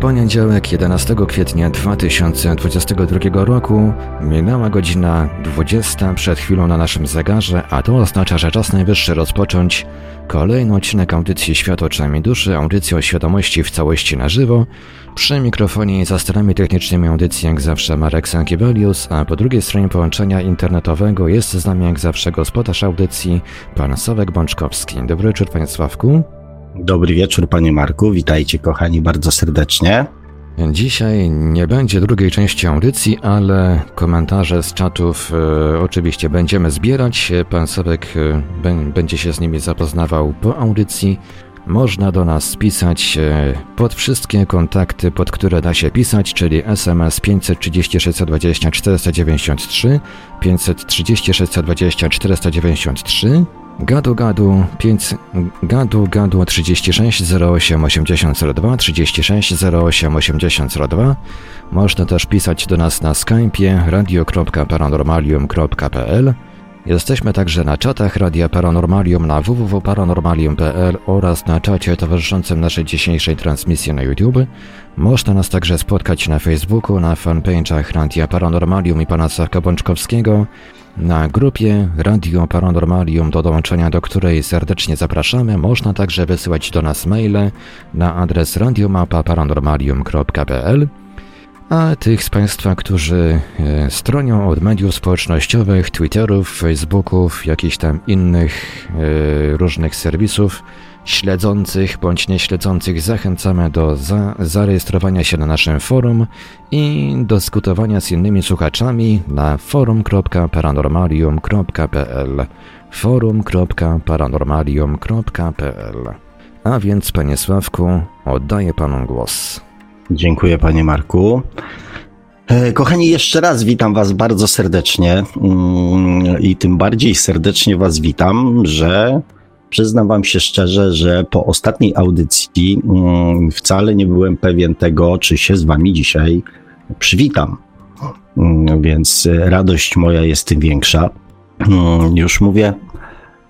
Poniedziałek 11 kwietnia 2022 roku minęła godzina 20 przed chwilą na naszym zegarze, a to oznacza, że czas najwyższy rozpocząć kolejny odcinek audycji Świat oczami duszy, audycji o świadomości w całości na żywo. Przy mikrofonie i za sterami technicznymi audycji jak zawsze Marek Sankiewelius, a po drugiej stronie połączenia internetowego jest z nami jak zawsze gospodarz audycji, pan Sławek Bączkowski. Dobry wieczór panie Sławku. Dobry wieczór, panie Marku. Witajcie, kochani, bardzo serdecznie. Dzisiaj nie będzie drugiej części audycji, ale komentarze z czatów e, oczywiście będziemy zbierać. Pan Sławek e, będzie się z nimi zapoznawał po audycji. Można do nas pisać e, pod wszystkie kontakty, pod które da się pisać, czyli SMS 530 620 493, 530 620 493, Gadu Gadu 5 Gadu Gadu 36 08 8002 36 08 8002 Można też pisać do nas na Skype'ie radio.paranormalium.pl Jesteśmy także na czatach Radia Paranormalium na www.paranormalium.pl oraz na czacie towarzyszącym naszej dzisiejszej transmisji na YouTube. Można nas także spotkać na Facebooku, na fanpage'ach Radia Paranormalium i pana Sławka Bączkowskiego, na grupie Radio Paranormalium, do dołączenia do której serdecznie zapraszamy. Można także wysyłać do nas maile na adres radiomapa.paranormalium.pl a tych z Państwa, którzy e, stronią od mediów społecznościowych, Twitterów, Facebooków, jakichś tam innych e, różnych serwisów śledzących bądź nieśledzących, zachęcamy do za zarejestrowania się na naszym forum i dyskutowania z innymi słuchaczami na forum.paranormalium.pl forum.paranormalium.pl A więc, panie Sławku, oddaję panu głos. Dziękuję, panie Marku. E, kochani, jeszcze raz witam Was bardzo serdecznie mm, i tym bardziej serdecznie Was witam, że przyznam Wam się szczerze, że po ostatniej audycji mm, wcale nie byłem pewien tego, czy się z Wami dzisiaj przywitam. Mm, więc radość moja jest tym większa. Już mówię,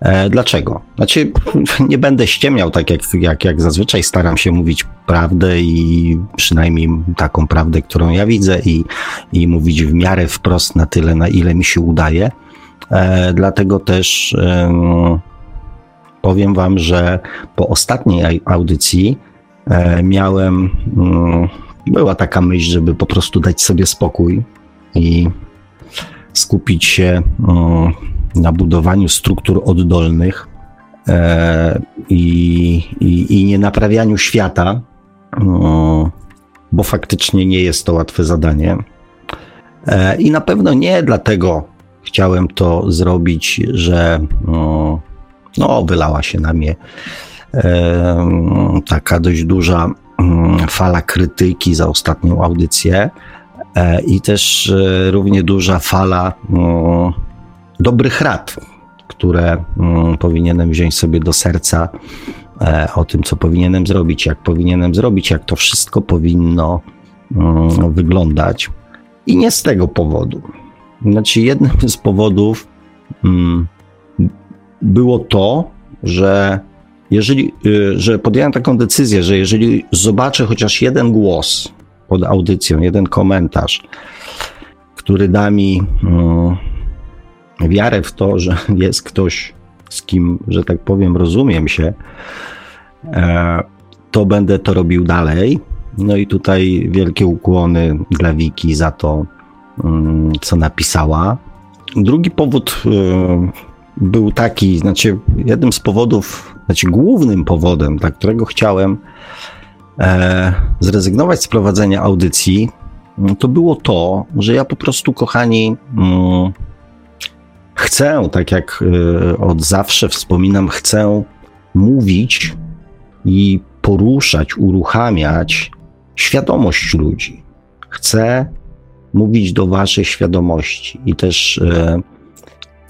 E, dlaczego? Znaczy, nie będę ściemniał, tak jak, jak, jak zazwyczaj staram się mówić prawdę i przynajmniej taką prawdę, którą ja widzę i, i mówić w miarę wprost na tyle, na ile mi się udaje. E, dlatego też powiem Wam, że po ostatniej audycji e, miałem, mm, była taka myśl, żeby po prostu dać sobie spokój i skupić się mm, na budowaniu struktur oddolnych e, i, i, i nie naprawianiu świata, no, bo faktycznie nie jest to łatwe zadanie. E, I na pewno nie dlatego chciałem to zrobić, że no, wylała się na mnie e, taka dość duża mm, fala krytyki za ostatnią audycję i też równie duża fala no, dobrych rad, które mm, powinienem wziąć sobie do serca e, o tym, co powinienem zrobić, jak powinienem zrobić, jak to wszystko powinno mm, wyglądać. I nie z tego powodu. Znaczy, jednym z powodów mm, było to, że jeżeli, y, że podjąłem taką decyzję, że jeżeli zobaczę chociaż jeden głos pod audycją, jeden komentarz, który da mi wiarę w to, że jest ktoś, z kim, że tak powiem, rozumiem się, e, to będę to robił dalej. No i tutaj wielkie ukłony dla Wiki za to, mm, co napisała. Drugi powód e, był taki, znaczy jednym z powodów, znaczy głównym powodem, dla którego chciałem e, zrezygnować z prowadzenia audycji, to było to, że ja po prostu, kochani, mm, chcę, tak jak y, od zawsze wspominam, chcę mówić i poruszać, uruchamiać świadomość ludzi. Chcę mówić do waszej świadomości i też y,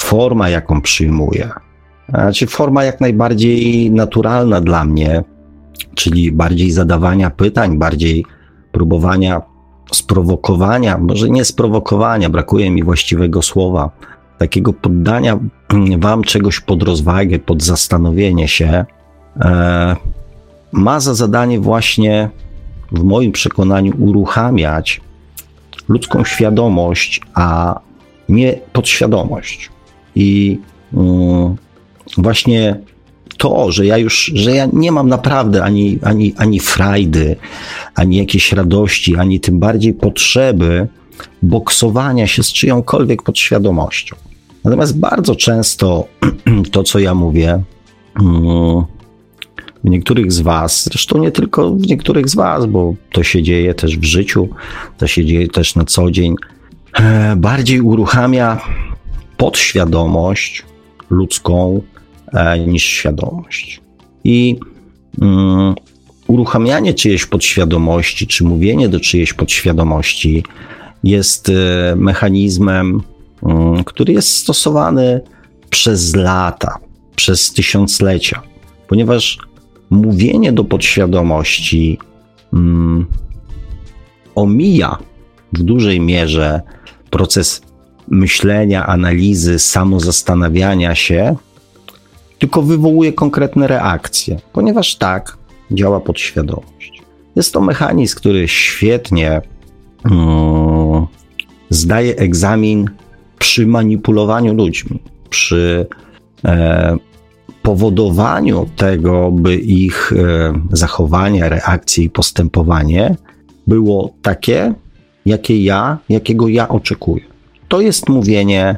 forma, jaką przyjmuję, znaczy forma jak najbardziej naturalna dla mnie, czyli bardziej zadawania pytań, bardziej próbowania sprowokowania, może nie sprowokowania, brakuje mi właściwego słowa, takiego poddania Wam czegoś pod rozwagę, pod zastanowienie się, e, ma za zadanie właśnie, w moim przekonaniu, uruchamiać ludzką świadomość, a nie podświadomość. I mm, właśnie to, że ja już, że ja nie mam naprawdę ani, ani, ani frajdy, ani jakiejś radości, ani tym bardziej potrzeby boksowania się z czyjąkolwiek podświadomością. Natomiast bardzo często to, co ja mówię, mm, w niektórych z Was, zresztą nie tylko w niektórych z Was, bo to się dzieje też w życiu, to się dzieje też na co dzień, e, bardziej uruchamia podświadomość ludzką e, niż świadomość. I um, uruchamianie czyjejś podświadomości, czy mówienie do czyjejś podświadomości jest e, mechanizmem, um, który jest stosowany przez lata, przez tysiąclecia, ponieważ mówienie do podświadomości um, omija w dużej mierze proces myślenia, analizy, samozastanawiania się, tylko wywołuje konkretne reakcje, ponieważ tak działa podświadomość. Jest to mechanizm, który świetnie um, zdaje egzamin przy manipulowaniu ludźmi, przy e, powodowaniu tego, by ich e, zachowanie, reakcje i postępowanie było takie, jakie ja, jakiego ja oczekuję. To jest mówienie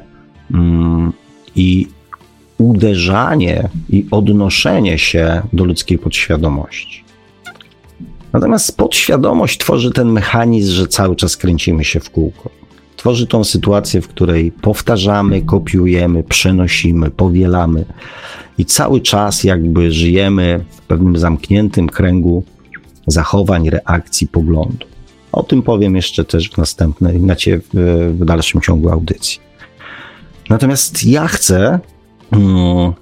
mm, i uderzanie i odnoszenie się do ludzkiej podświadomości. Natomiast podświadomość tworzy ten mechanizm, że cały czas kręcimy się w kółko. Tworzy tą sytuację, w której powtarzamy, kopiujemy, przenosimy, powielamy i cały czas jakby żyjemy w pewnym zamkniętym kręgu zachowań, reakcji, poglądu. O tym powiem jeszcze też w następnej, znaczy w, dalszym ciągu audycji. Natomiast ja chcę mm,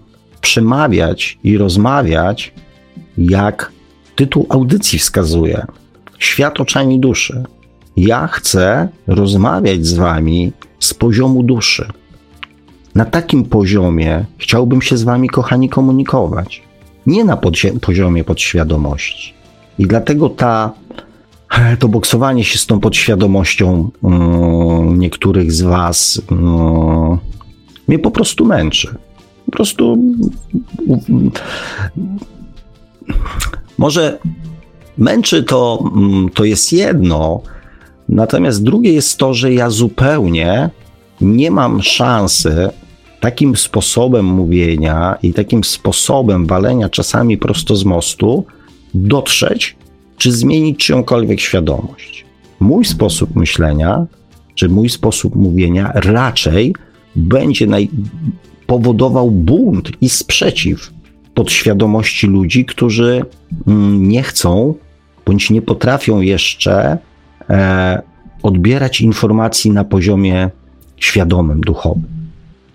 przemawiać i rozmawiać, jak tytuł audycji wskazuje. Świat oczami duszy. Ja chcę rozmawiać z wami z poziomu duszy. Na takim poziomie chciałbym się z wami, kochani, komunikować. Nie na poziomie podświadomości. I dlatego ta, to boksowanie się z tą podświadomością um, niektórych z was um, mnie po prostu męczy. Po prostu um, może męczy to, mm, to jest jedno, natomiast drugie jest to, że ja zupełnie nie mam szansy takim sposobem mówienia i takim sposobem walenia czasami prosto z mostu dotrzeć, czy zmienić czyjąkolwiek świadomość. Mój sposób myślenia, czy mój sposób mówienia raczej będzie naj- powodował bunt i sprzeciw podświadomości ludzi, którzy mm, nie chcą bądź nie potrafią jeszcze e, odbierać informacji na poziomie świadomym, duchowym.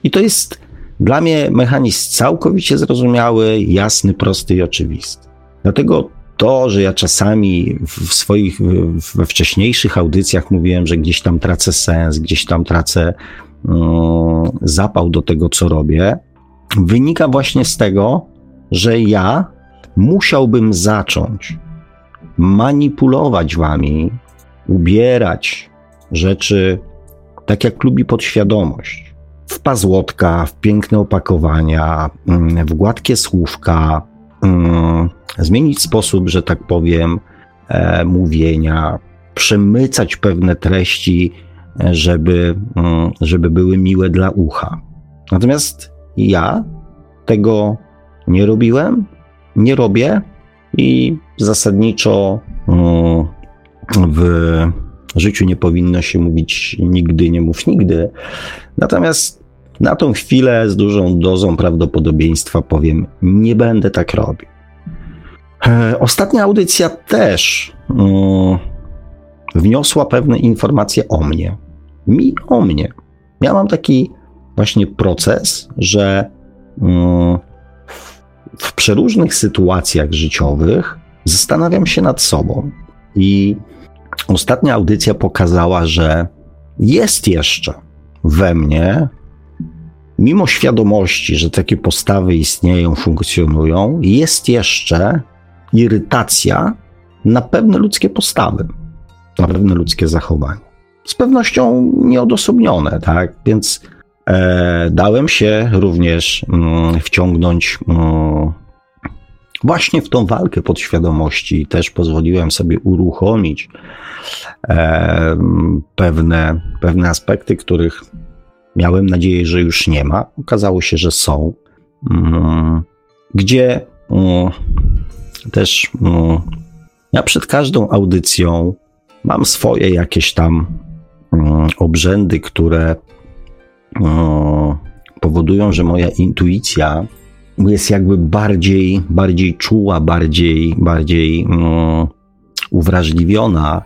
I to jest dla mnie mechanizm całkowicie zrozumiały, jasny, prosty i oczywisty. Dlatego to, że ja czasami w swoich, we wcześniejszych audycjach mówiłem, że gdzieś tam tracę sens, gdzieś tam tracę um, zapał do tego, co robię, wynika właśnie z tego, że ja musiałbym zacząć manipulować wami, ubierać rzeczy tak, jak lubi podświadomość. W pazłotka, w piękne opakowania, mm, w gładkie słówka, mm, zmienić sposób, że tak powiem, e, mówienia, przemycać pewne treści, e, żeby, mm, żeby były miłe dla ucha. Natomiast ja tego nie robiłem, nie robię i zasadniczo mm, w życiu nie powinno się mówić nigdy, nie mów nigdy. Natomiast na tą chwilę z dużą dozą prawdopodobieństwa powiem, nie będę tak robił. E, ostatnia audycja też mm, wniosła pewne informacje o mnie. Mi o mnie. Miałam taki właśnie proces, że mm, w przeróżnych sytuacjach życiowych zastanawiam się nad sobą i ostatnia audycja pokazała, że jest jeszcze we mnie, mimo świadomości, że takie postawy istnieją, funkcjonują, jest jeszcze irytacja na pewne ludzkie postawy, na pewne ludzkie zachowania. Z pewnością nieodosobnione, tak? Więc e, dałem się również mm, wciągnąć mm, właśnie w tą walkę podświadomości i też pozwoliłem sobie uruchomić e, pewne, pewne aspekty, których miałem nadzieję, że już nie ma. Okazało się, że są. Mm, gdzie mm, też mm, ja przed każdą audycją mam swoje jakieś tam obrzędy, które powodują, że moja intuicja jest jakby bardziej, bardziej czuła, bardziej, bardziej uwrażliwiona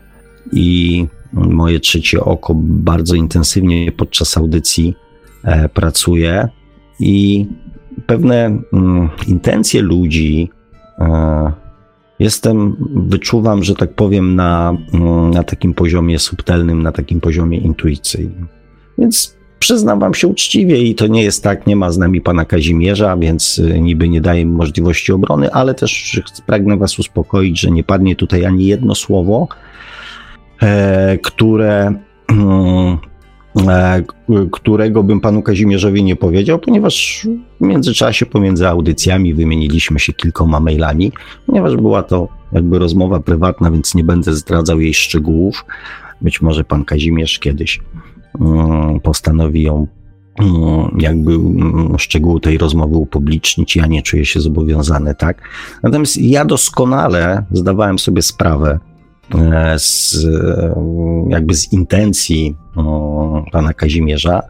i moje trzecie oko bardzo intensywnie podczas audycji e, pracuje i pewne um, intencje ludzi e, jestem, wyczuwam, że tak powiem, na, um, na takim poziomie subtelnym, na takim poziomie intuicyjnym. Więc Przyznam wam się uczciwie i to nie jest tak, nie ma z nami pana Kazimierza, więc y, niby nie daje mi możliwości obrony, ale też pragnę was uspokoić, że nie padnie tutaj ani jedno słowo, e, które, e, którego bym panu Kazimierzowi nie powiedział, ponieważ w międzyczasie pomiędzy audycjami wymieniliśmy się kilkoma mailami, ponieważ była to jakby rozmowa prywatna, więc nie będę zdradzał jej szczegółów. Być może pan Kazimierz kiedyś Mm, postanowi ją mm, jakby mm, szczegóły tej rozmowy upublicznić. Ja nie czuję się zobowiązany, tak? Natomiast ja doskonale zdawałem sobie sprawę e, z, jakby z intencji pana Kazimierza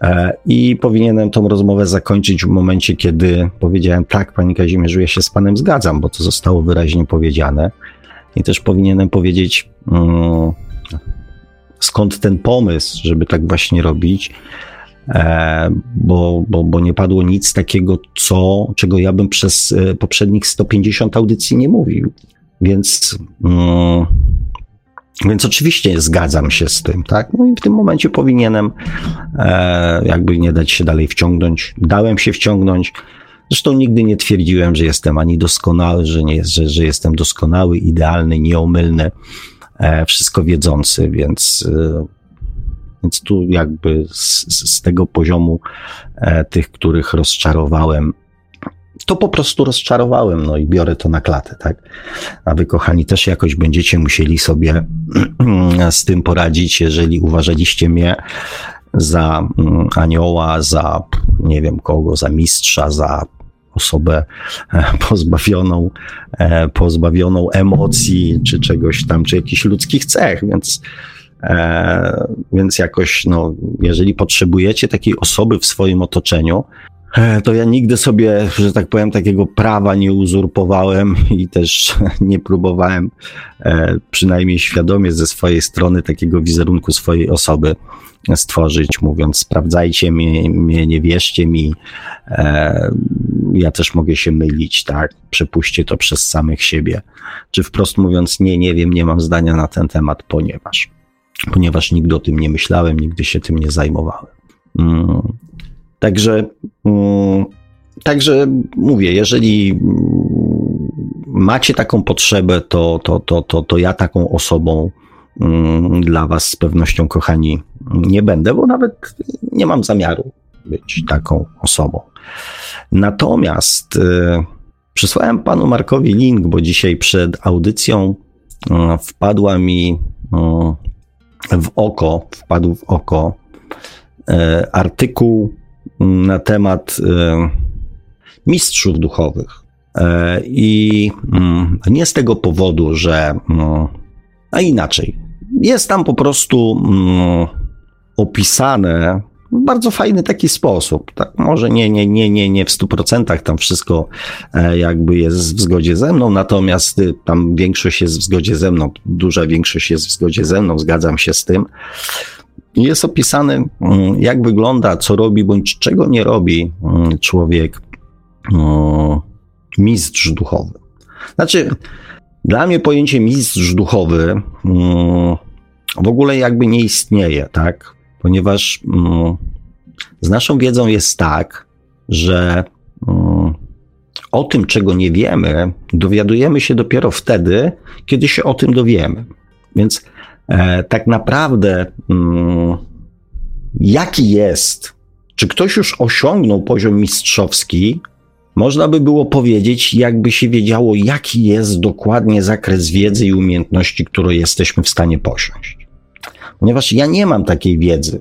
e, i powinienem tą rozmowę zakończyć w momencie, kiedy powiedziałem tak, panie Kazimierzu, ja się z panem zgadzam, bo to zostało wyraźnie powiedziane. I też powinienem powiedzieć, skąd ten pomysł, żeby tak właśnie robić, e, bo, bo, bo nie padło nic takiego, co, czego ja bym przez e, poprzednich 150 audycji nie mówił. Więc, mm, więc oczywiście zgadzam się z tym, tak? No i w tym momencie powinienem e, jakby nie dać się dalej wciągnąć. Dałem się wciągnąć. Zresztą nigdy nie twierdziłem, że jestem ani doskonały, że, nie, że, że jestem doskonały, idealny, nieomylny. E, wszystko wiedzący, więc, e, więc tu jakby z, z tego poziomu e, tych, których rozczarowałem, to po prostu rozczarowałem, no i biorę to na klatę, tak? A wy, kochani, też jakoś będziecie musieli sobie z tym poradzić, jeżeli uważaliście mnie za mm, anioła, za nie wiem kogo, za mistrza, za osobę e, pozbawioną, e, pozbawioną emocji, czy czegoś tam, czy jakichś ludzkich cech, więc e, więc jakoś, no, jeżeli potrzebujecie takiej osoby w swoim otoczeniu, to ja nigdy sobie, że tak powiem, takiego prawa nie uzurpowałem i też nie próbowałem, przynajmniej świadomie ze swojej strony, takiego wizerunku swojej osoby stworzyć, mówiąc: sprawdzajcie mnie, mnie nie wierzcie mi, e, ja też mogę się mylić, tak? Przepuśćcie to przez samych siebie. Czy wprost mówiąc, nie, nie wiem, nie mam zdania na ten temat, ponieważ, ponieważ nigdy o tym nie myślałem, nigdy się tym nie zajmowałem. Także, mm, także mówię, jeżeli macie taką potrzebę, to, to, to, to, to ja taką osobą mm, dla Was z pewnością, kochani, nie będę, bo nawet nie mam zamiaru być taką osobą. Natomiast y, przysłałem panu Markowi link, bo dzisiaj przed audycją y, wpadła mi y, w oko, wpadł w oko artykuł na temat y, mistrzów duchowych. Y, I nie z tego powodu, że, a inaczej, jest tam po prostu opisane w bardzo fajny taki sposób. Tak? Może nie, nie, nie, nie, nie w stu procentach tam wszystko e, jakby jest w zgodzie ze mną, natomiast y, tam większość jest w zgodzie ze mną, duża większość jest w zgodzie ze mną, zgadzam się z tym. Jest opisany, mm, jak wygląda, co robi, bądź czego nie robi mm, człowiek, mm, mistrz duchowy. Znaczy, Dla mnie pojęcie mistrz duchowy w ogóle jakby nie istnieje, tak? Ponieważ z naszą wiedzą jest tak, że o tym, czego nie wiemy, dowiadujemy się dopiero wtedy, kiedy się o tym dowiemy. Więc tak naprawdę, mm, jaki jest, czy ktoś już osiągnął poziom mistrzowski, można by było powiedzieć, jakby się wiedziało, jaki jest dokładnie zakres wiedzy i umiejętności, które jesteśmy w stanie posiąść. Ponieważ ja nie mam takiej wiedzy,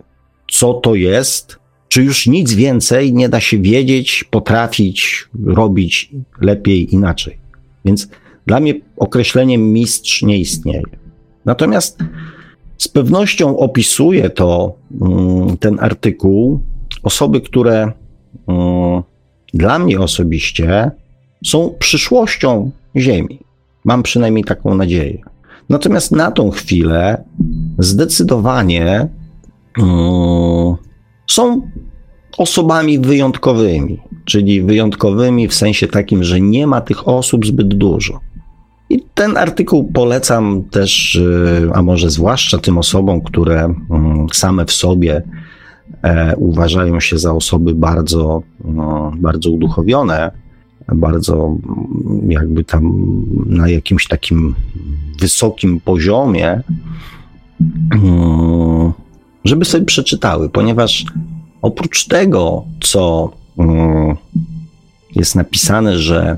co to jest, czy już nic więcej nie da się wiedzieć, potrafić, robić lepiej, inaczej. Więc dla mnie określenie mistrz nie istnieje. Natomiast z pewnością opisuje to mm, ten artykuł osoby, które mm, dla mnie osobiście są przyszłością Ziemi. Mam przynajmniej taką nadzieję. Natomiast na tą chwilę zdecydowanie mm, są osobami wyjątkowymi, czyli wyjątkowymi w sensie takim, że nie ma tych osób zbyt dużo. I ten artykuł polecam też, y, a może zwłaszcza tym osobom, które mm, same w sobie e, uważają się za osoby bardzo, no, bardzo uduchowione, bardzo mm, jakby tam na jakimś takim wysokim poziomie, mm, żeby sobie przeczytały, ponieważ oprócz tego, co jest napisane, że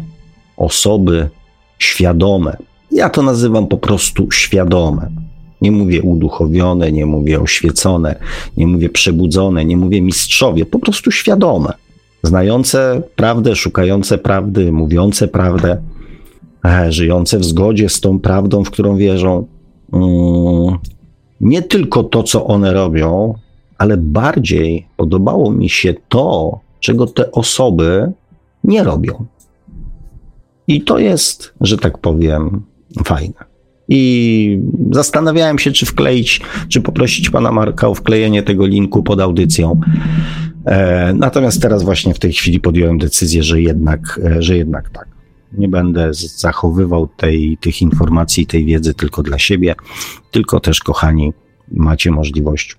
osoby świadome, ja to nazywam po prostu świadome. Nie mówię uduchowione, nie mówię oświecone, nie mówię przebudzone, nie mówię mistrzowie, po prostu świadome. Znające prawdę, szukające prawdy, mówiące prawdę, e, żyjące w zgodzie z tą prawdą, w którą wierzą. Mm, nie tylko to, co one robią, ale bardziej podobało mi się to, czego te osoby nie robią. I to jest, że tak powiem, fajne. I zastanawiałem się, czy wkleić, czy poprosić pana Marka o wklejenie tego linku pod audycją. E, natomiast teraz właśnie w tej chwili podjąłem decyzję, że jednak, e, że jednak tak. Nie będę zachowywał tej, tych informacji, tej wiedzy tylko dla siebie, tylko też, kochani, macie możliwość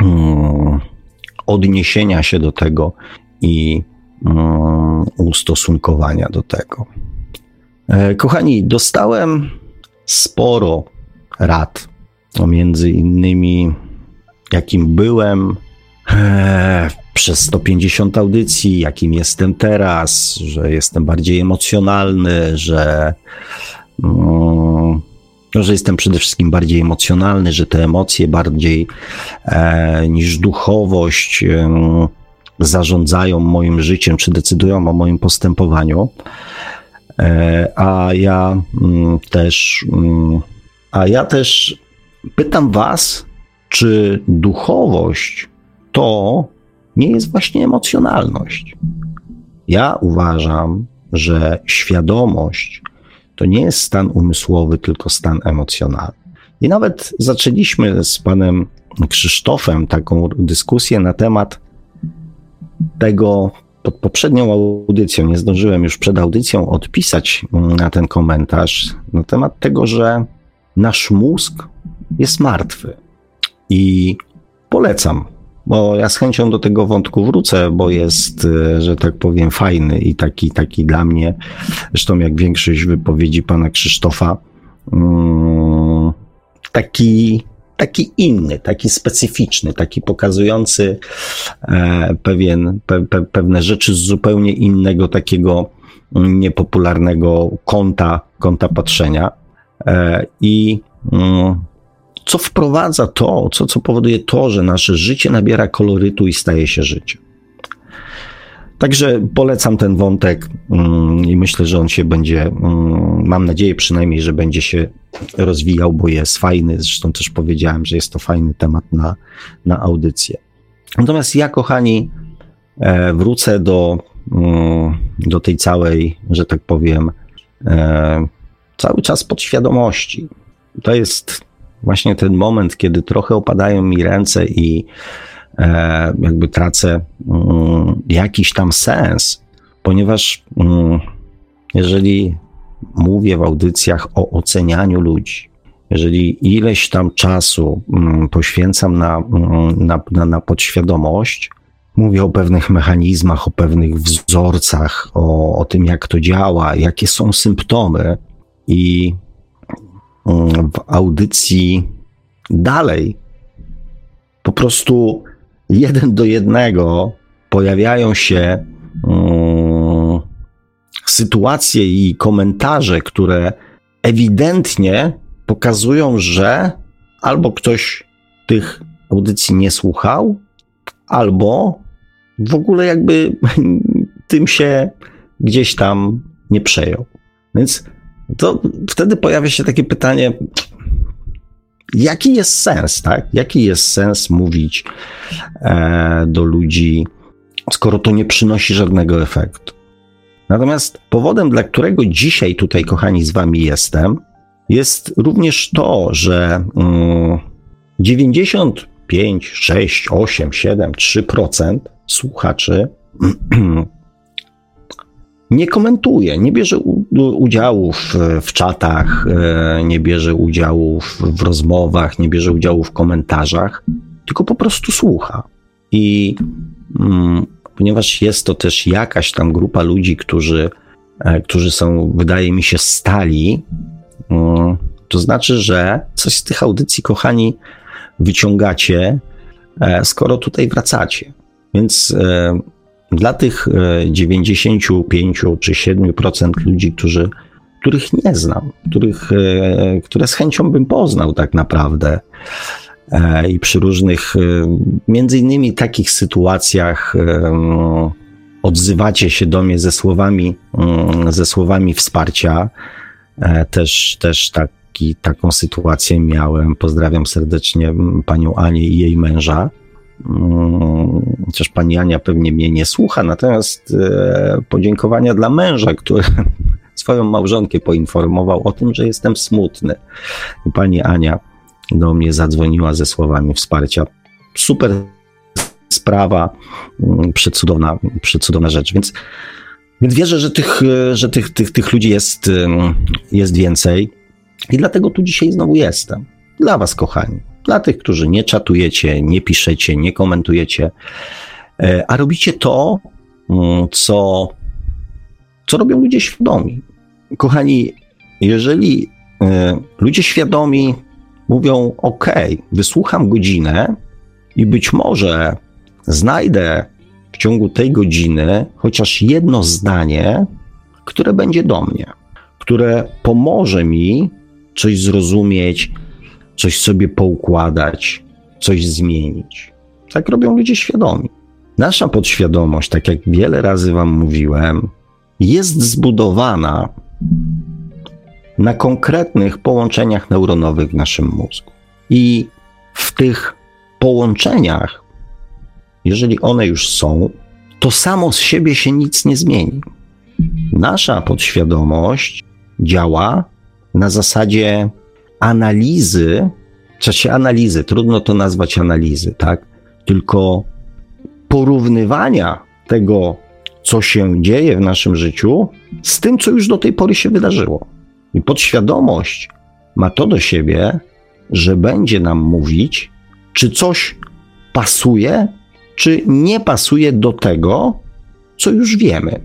um, odniesienia się do tego i um, ustosunkowania do tego. E, kochani, dostałem sporo rad, no między innymi jakim byłem e, przez 150 audycji, jakim jestem teraz, że jestem bardziej emocjonalny, że, mm, no, że jestem przede wszystkim bardziej emocjonalny, że te emocje bardziej e, niż duchowość e, zarządzają moim życiem, czy decydują o moim postępowaniu. E, a ja mm, też, mm, a ja też pytam Was, czy duchowość to nie jest właśnie emocjonalność. Ja uważam, że świadomość to nie jest stan umysłowy, tylko stan emocjonalny. I nawet zaczęliśmy z panem Krzysztofem taką dyskusję na temat tego, pod poprzednią audycją, nie zdążyłem już przed audycją odpisać na ten komentarz na temat tego, że nasz mózg jest martwy. I polecam bo ja z chęcią do tego wątku wrócę, bo jest, e, że tak powiem, fajny i taki, taki dla mnie, zresztą jak większość wypowiedzi pana Krzysztofa, mm, taki, taki inny, taki specyficzny, taki pokazujący e, pewien, pe, pe, pewne rzeczy z zupełnie innego, takiego niepopularnego kąta, kąta patrzenia. E, I mm, co wprowadza to, co, co powoduje to, że nasze życie nabiera kolorytu i staje się życiem. Także polecam ten wątek mm, i myślę, że on się będzie, mm, mam nadzieję przynajmniej, że będzie się rozwijał, bo jest fajny. Zresztą też powiedziałem, że jest to fajny temat na, na audycję. Natomiast ja, kochani, e, wrócę do, mm, do tej całej, że tak powiem, e, cały czas podświadomości. To jest właśnie ten moment, kiedy trochę opadają mi ręce i jakby tracę mm, jakiś tam sens, ponieważ mm, jeżeli mówię w audycjach o ocenianiu ludzi, jeżeli ileś tam czasu mm, poświęcam na, na, na, na podświadomość, mówię o pewnych mechanizmach, o pewnych wzorcach, o, o tym, jak to działa, jakie są symptomy, i w audycji dalej po prostu jeden do jednego pojawiają się um, sytuacje i komentarze, które ewidentnie pokazują, że albo ktoś tych audycji nie słuchał, albo w ogóle jakby tym się gdzieś tam nie przejął. Więc to wtedy pojawia się takie pytanie, jaki jest sens, tak? Jaki jest sens mówić e, do ludzi, skoro to nie przynosi żadnego efektu? Natomiast powodem, dla którego dzisiaj tutaj, kochani, z wami jestem, jest również to, że mm, 95, 6, 8, 7, 3% słuchaczy nie komentuje, nie bierze udziału w, w czatach, e, nie bierze udziału w, w rozmowach, nie bierze udziału w komentarzach, tylko po prostu słucha. I mm, ponieważ jest to też jakaś tam grupa ludzi, którzy, e, którzy są, wydaje mi się, stali, mm, to znaczy, że coś z tych audycji, kochani, wyciągacie, e, skoro tutaj wracacie. Więc dla tych 95 e, czy 7% ludzi, którzy, których nie znam, których, e, które z chęcią bym poznał tak naprawdę, e, i przy różnych, między innymi takich sytuacjach, odzywacie się do mnie ze słowami, mm, ze słowami wsparcia. Też, też taki, taką sytuację miałem. Pozdrawiam serdecznie panią Anię i jej męża. Mm, chociaż pani Ania pewnie mnie nie słucha, natomiast e, podziękowania dla męża, który swoją małżonkę poinformował o tym, że jestem smutny. I pani Ania do mnie zadzwoniła ze słowami wsparcia. Super sprawa, mm, przecudowna, przecudowna rzecz. Więc, więc wierzę, że tych, że tych, tych, tych ludzi jest, jest więcej. I dlatego tu dzisiaj znowu jestem. Dla Was, kochani. Dla tych, którzy nie czatujecie, nie piszecie, nie komentujecie, e, a robicie to, mm, co, co robią ludzie świadomi. Kochani, jeżeli e, ludzie świadomi mówią: OK, wysłucham godzinę i być może znajdę w ciągu tej godziny chociaż jedno zdanie, które będzie do mnie, które pomoże mi coś zrozumieć, coś sobie poukładać, coś zmienić. Tak robią ludzie świadomi. Nasza podświadomość, tak jak wiele razy Wam mówiłem, jest zbudowana na konkretnych połączeniach neuronowych w naszym mózgu. I w tych połączeniach, jeżeli one już są, to samo z siebie się nic nie zmieni. Nasza podświadomość działa na zasadzie analizy, w czasie analizy, trudno to nazwać analizy, tak? Tylko porównywania tego, co się dzieje w naszym życiu, z tym, co już do tej pory się wydarzyło. I podświadomość ma to do siebie, że będzie nam mówić, czy coś pasuje, czy nie pasuje do tego, co już wiemy,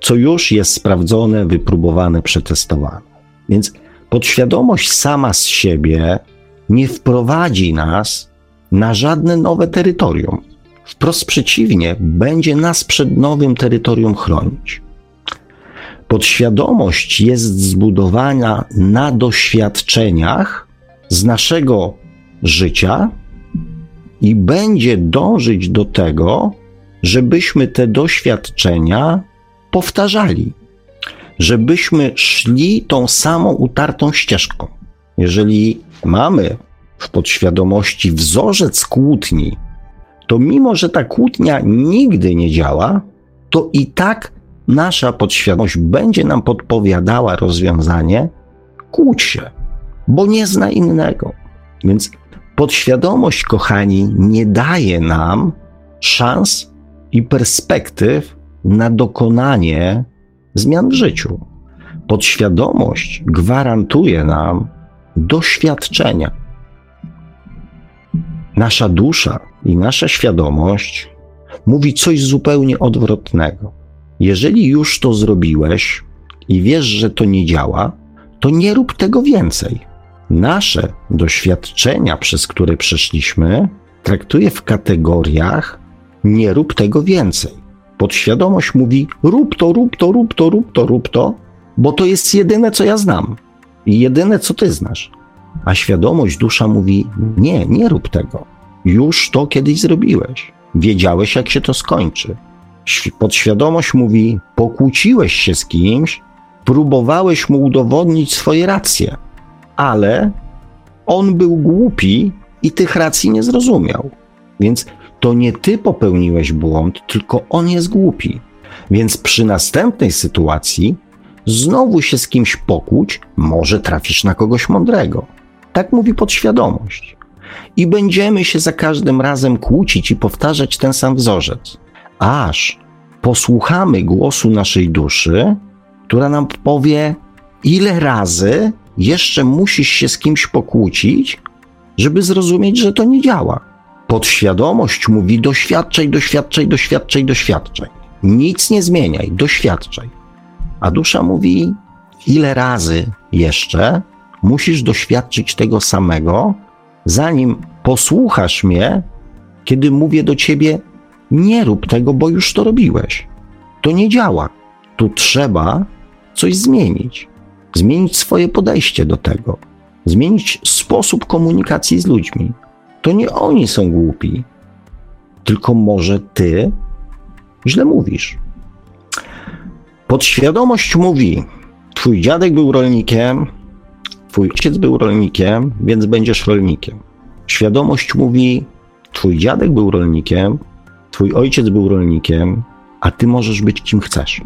co już jest sprawdzone, wypróbowane, przetestowane. Więc podświadomość sama z siebie nie wprowadzi nas na żadne nowe terytorium. Wprost przeciwnie, będzie nas przed nowym terytorium chronić. Podświadomość jest zbudowana na doświadczeniach z naszego życia i będzie dążyć do tego, żebyśmy te doświadczenia powtarzali żebyśmy szli tą samą utartą ścieżką. Jeżeli mamy w podświadomości wzorzec kłótni, to mimo, że ta kłótnia nigdy nie działa, to i tak nasza podświadomość będzie nam podpowiadała rozwiązanie, kłóć się, bo nie zna innego. Więc podświadomość, kochani, nie daje nam szans i perspektyw na dokonanie zmian w życiu. podświadomość gwarantuje nam doświadczenia. Nasza dusza i nasza świadomość mówi coś zupełnie odwrotnego. Jeżeli już to zrobiłeś i wiesz, że to nie działa, to nie rób tego więcej. Nasze doświadczenia, przez które przeszliśmy, traktuje w kategoriach nie rób tego więcej. Podświadomość mówi rób to, rób to, rób to, rób to, rób to, bo to jest jedyne, co ja znam i jedyne, co ty znasz. A świadomość, dusza mówi nie, nie rób tego. Już to kiedyś zrobiłeś. Wiedziałeś, jak się to skończy. Podświadomość mówi pokłóciłeś się z kimś, próbowałeś mu udowodnić swoje racje, ale on był głupi i tych racji nie zrozumiał. Więc to nie ty popełniłeś błąd, tylko on jest głupi. Więc przy następnej sytuacji znowu się z kimś pokłóć, może trafisz na kogoś mądrego. Tak mówi podświadomość. I będziemy się za każdym razem kłócić i powtarzać ten sam wzorzec, aż posłuchamy głosu naszej duszy, która nam powie, ile razy jeszcze musisz się z kimś pokłócić, żeby zrozumieć, że to nie działa. Podświadomość mówi: doświadczaj, doświadczaj, doświadczaj, doświadczaj. Nic nie zmieniaj, doświadczaj. A dusza mówi: ile razy jeszcze musisz doświadczyć tego samego, zanim posłuchasz mnie, kiedy mówię do ciebie: nie rób tego, bo już to robiłeś. To nie działa. Tu trzeba coś zmienić. Zmienić swoje podejście do tego, zmienić sposób komunikacji z ludźmi. To nie oni są głupi, tylko może ty źle mówisz. Podświadomość mówi: Twój dziadek był rolnikiem, Twój ojciec był rolnikiem, więc będziesz rolnikiem. Świadomość mówi: Twój dziadek był rolnikiem, Twój ojciec był rolnikiem, a ty możesz być kim chcesz.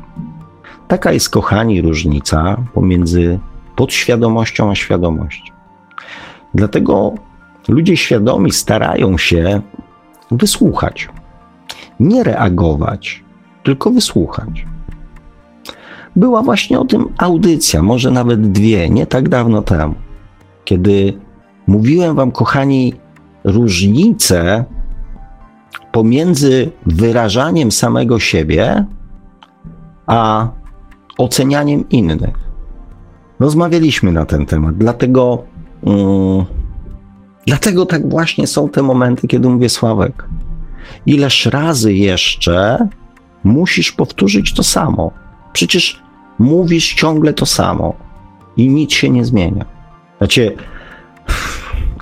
Taka jest, kochani, różnica pomiędzy podświadomością a świadomością. Dlatego ludzie świadomi starają się wysłuchać, nie reagować, tylko wysłuchać. Była właśnie o tym audycja, może nawet dwie, nie tak dawno temu, kiedy mówiłem Wam, kochani, różnicę pomiędzy wyrażaniem samego siebie a ocenianiem innych. Rozmawialiśmy na ten temat, dlatego, um, dlatego tak właśnie są te momenty, kiedy mówię Sławek. Ileż razy jeszcze musisz powtórzyć to samo? Przecież mówisz ciągle to samo i nic się nie zmienia. Znaczy,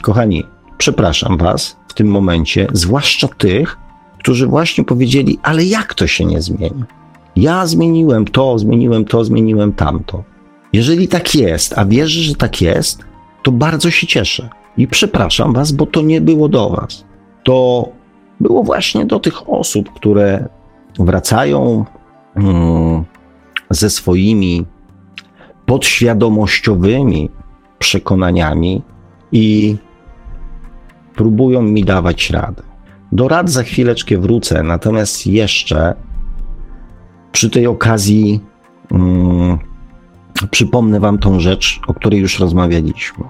kochani, przepraszam Was w tym momencie, zwłaszcza tych, którzy właśnie powiedzieli, ale jak to się nie zmieni? Ja zmieniłem to, zmieniłem to, zmieniłem tamto. Jeżeli tak jest, a wierzę, że tak jest, to bardzo się cieszę. I przepraszam Was, bo to nie było do Was. To było właśnie do tych osób, które wracają mm, ze swoimi podświadomościowymi przekonaniami i próbują mi dawać radę. Do rad za chwileczkę wrócę, natomiast jeszcze przy tej okazji um, przypomnę Wam tą rzecz, o której już rozmawialiśmy.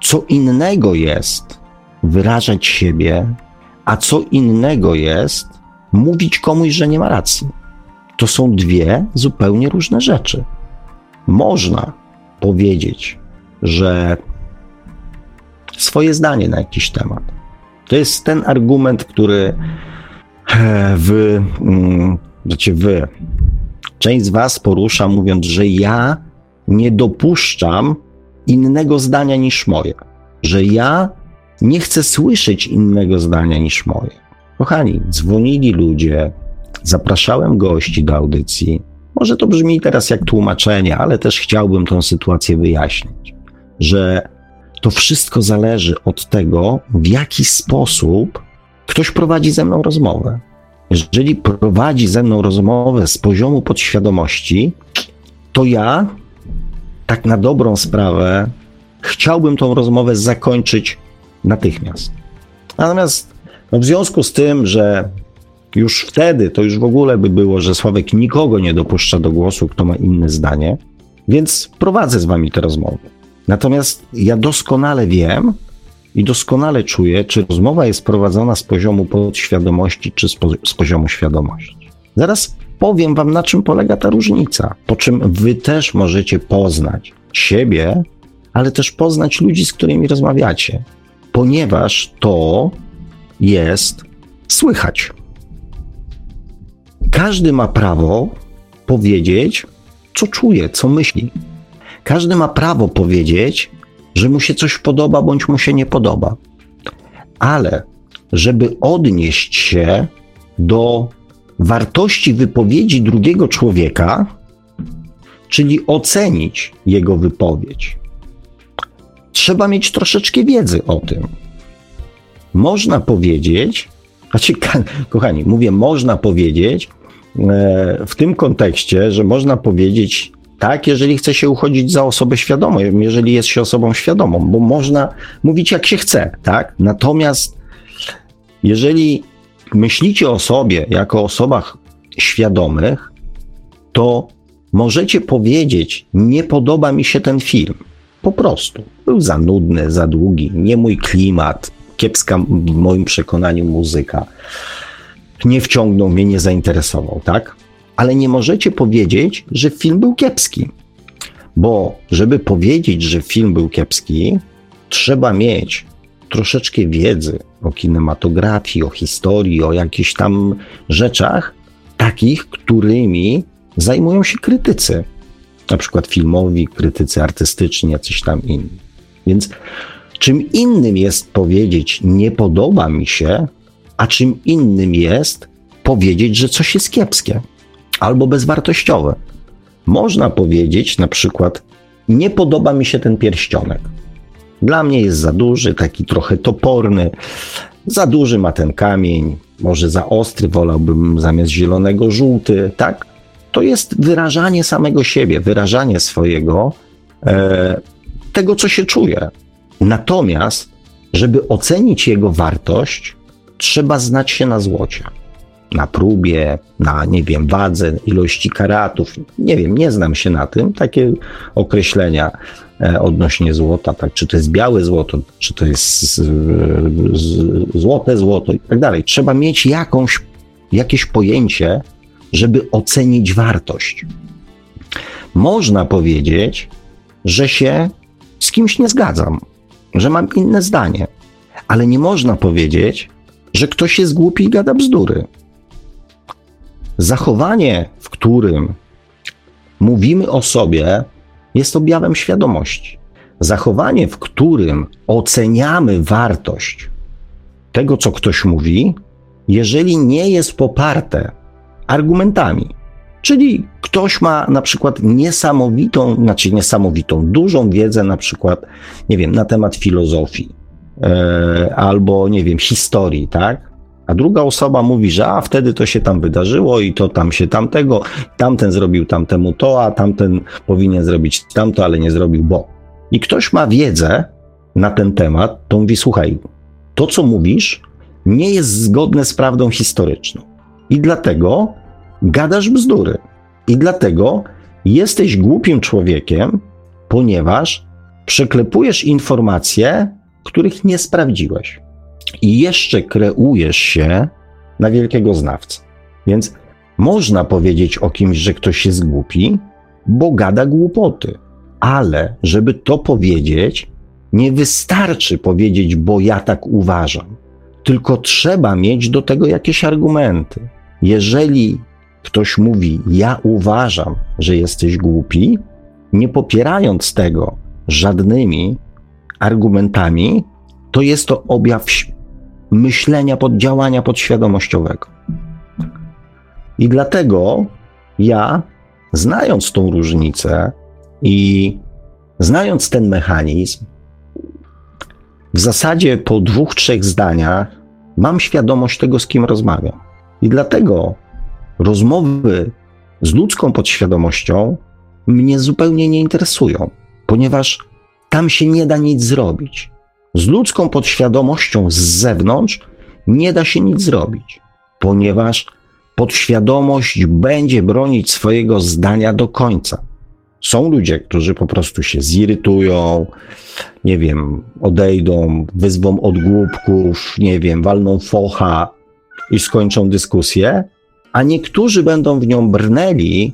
Co innego jest wyrażać siebie, a co innego jest mówić komuś, że nie ma racji. To są dwie zupełnie różne rzeczy. Można powiedzieć, że swoje zdanie na jakiś temat. To jest ten argument, który e, wy, mm, znaczy wy, część z was porusza, mówiąc, że ja nie dopuszczam innego zdania niż moje, że ja nie chcę słyszeć innego zdania niż moje. Kochani, dzwonili ludzie, zapraszałem gości do audycji. Może to brzmi teraz jak tłumaczenie, ale też chciałbym tę sytuację wyjaśnić, że to wszystko zależy od tego, w jaki sposób ktoś prowadzi ze mną rozmowę. Jeżeli prowadzi ze mną rozmowę z poziomu podświadomości, to ja, tak na dobrą sprawę, chciałbym tą rozmowę zakończyć natychmiast. Natomiast no w związku z tym, że już wtedy to już w ogóle by było, że Sławek nikogo nie dopuszcza do głosu, kto ma inne zdanie, Więc prowadzę z wami te rozmowy. Natomiast ja doskonale wiem i doskonale czuję, czy rozmowa jest prowadzona z poziomu podświadomości, czy z, po, z poziomu świadomości. Zaraz powiem wam, na czym polega ta różnica, po czym wy też możecie poznać siebie, ale też poznać ludzi, z którymi rozmawiacie, ponieważ to jest słychać. Każdy ma prawo powiedzieć, co czuje, co myśli. Każdy ma prawo powiedzieć, że mu się coś podoba bądź mu się nie podoba. Ale żeby odnieść się do wartości wypowiedzi drugiego człowieka, czyli ocenić jego wypowiedź, trzeba mieć troszeczkę wiedzy o tym. Można powiedzieć, znaczy, kochani, mówię, można powiedzieć e, w tym kontekście, że można powiedzieć tak, jeżeli chce się uchodzić za osobę świadomą, jeżeli jest się osobą świadomą, bo można mówić jak się chce, tak? Natomiast jeżeli myślicie o sobie jako osobach świadomych, to możecie powiedzieć: Nie podoba mi się ten film. Po prostu. Był za nudny, za długi, nie mój klimat, kiepska w moim przekonaniu muzyka. Nie wciągnął mnie, nie zainteresował, tak? Ale nie możecie powiedzieć, że film był kiepski. Bo żeby powiedzieć, że film był kiepski, trzeba mieć troszeczkę wiedzy o kinematografii, o historii, o jakichś tam rzeczach, takich, którymi zajmują się krytycy. Na przykład filmowi, krytycy artystyczni, jacyś tam inni. Więc czym innym jest powiedzieć nie podoba mi się, a czym innym jest powiedzieć, że coś jest kiepskie albo bezwartościowe. Można powiedzieć na przykład nie podoba mi się ten pierścionek. Dla mnie jest za duży, taki trochę toporny. Za duży ma ten kamień, może za ostry, wolałbym zamiast zielonego żółty, tak? To jest wyrażanie samego siebie, wyrażanie swojego, e, tego, co się czuje. Natomiast, żeby ocenić jego wartość, trzeba znać się na złocie. Na próbie, na, nie wiem, wadze, ilości karatów. Nie wiem, nie znam się na tym. Takie określenia E, odnośnie złota, tak, czy to jest białe złoto, czy to jest złote złoto i tak dalej. Trzeba mieć jakąś, jakieś pojęcie, żeby ocenić wartość. Można powiedzieć, że się z kimś nie zgadzam, że mam inne zdanie, ale nie można powiedzieć, że ktoś jest głupi i gada bzdury. Zachowanie, w którym mówimy o sobie, jest objawem świadomości. Zachowanie, w którym oceniamy wartość tego, co ktoś mówi, jeżeli nie jest poparte argumentami. Czyli ktoś ma na przykład niesamowitą, znaczy niesamowitą, dużą wiedzę na przykład, nie wiem, na temat filozofii e, albo, nie wiem, historii, tak? A druga osoba mówi, że a wtedy to się tam wydarzyło i to tam się tamtego, tamten zrobił tamtemu to, a tamten powinien zrobić tamto, ale nie zrobił, bo. I ktoś ma wiedzę na ten temat, to mówi, słuchaj, to co mówisz nie jest zgodne z prawdą historyczną. I dlatego gadasz bzdury. I dlatego jesteś głupim człowiekiem, ponieważ przeklepujesz informacje, których nie sprawdziłeś i jeszcze kreujesz się na wielkiego znawcę. Więc można powiedzieć o kimś, że ktoś jest głupi, bo gada głupoty. Ale żeby to powiedzieć, nie wystarczy powiedzieć, bo ja tak uważam, tylko trzeba mieć do tego jakieś argumenty. Jeżeli ktoś mówi, ja uważam, że jesteś głupi, nie popierając tego żadnymi argumentami, to jest to objaw myślenia, pod działania podświadomościowego. I dlatego ja, znając tą różnicę i znając ten mechanizm, w zasadzie po dwóch, trzech zdaniach mam świadomość tego, z kim rozmawiam. I dlatego rozmowy z ludzką podświadomością mnie zupełnie nie interesują, ponieważ tam się nie da nic zrobić. Z ludzką podświadomością z zewnątrz nie da się nic zrobić, ponieważ podświadomość będzie bronić swojego zdania do końca. Są ludzie, którzy po prostu się zirytują, nie wiem, odejdą, wyzwą od głupków, nie wiem, walną focha i skończą dyskusję, a niektórzy będą w nią brnęli,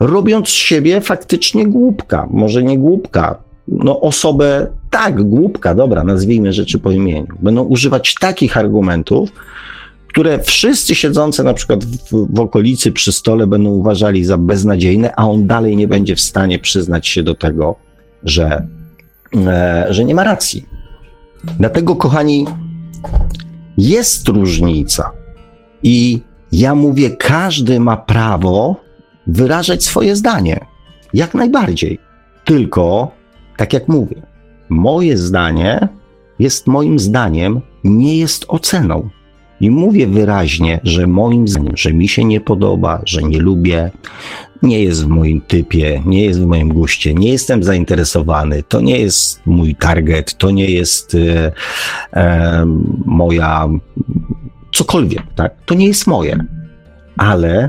robiąc z siebie faktycznie głupka, może nie głupka, no osobę, tak, głupka, dobra, nazwijmy rzeczy po imieniu. Będą używać takich argumentów, które wszyscy siedzący na przykład w, w, okolicy przy stole będą uważali za beznadziejne, a on dalej nie będzie w stanie przyznać się do tego, że, e, że nie ma racji. Dlatego, kochani, jest różnica. I ja mówię, każdy ma prawo wyrażać swoje zdanie. Jak najbardziej. Tylko, tak jak mówię, moje zdanie jest moim zdaniem, nie jest oceną. I mówię wyraźnie, że moim zdaniem, że mi się nie podoba, że nie lubię, nie jest w moim typie, nie jest w moim guście, nie jestem zainteresowany, to nie jest mój target, to nie jest e, e, moja cokolwiek, tak? To nie jest moje. Ale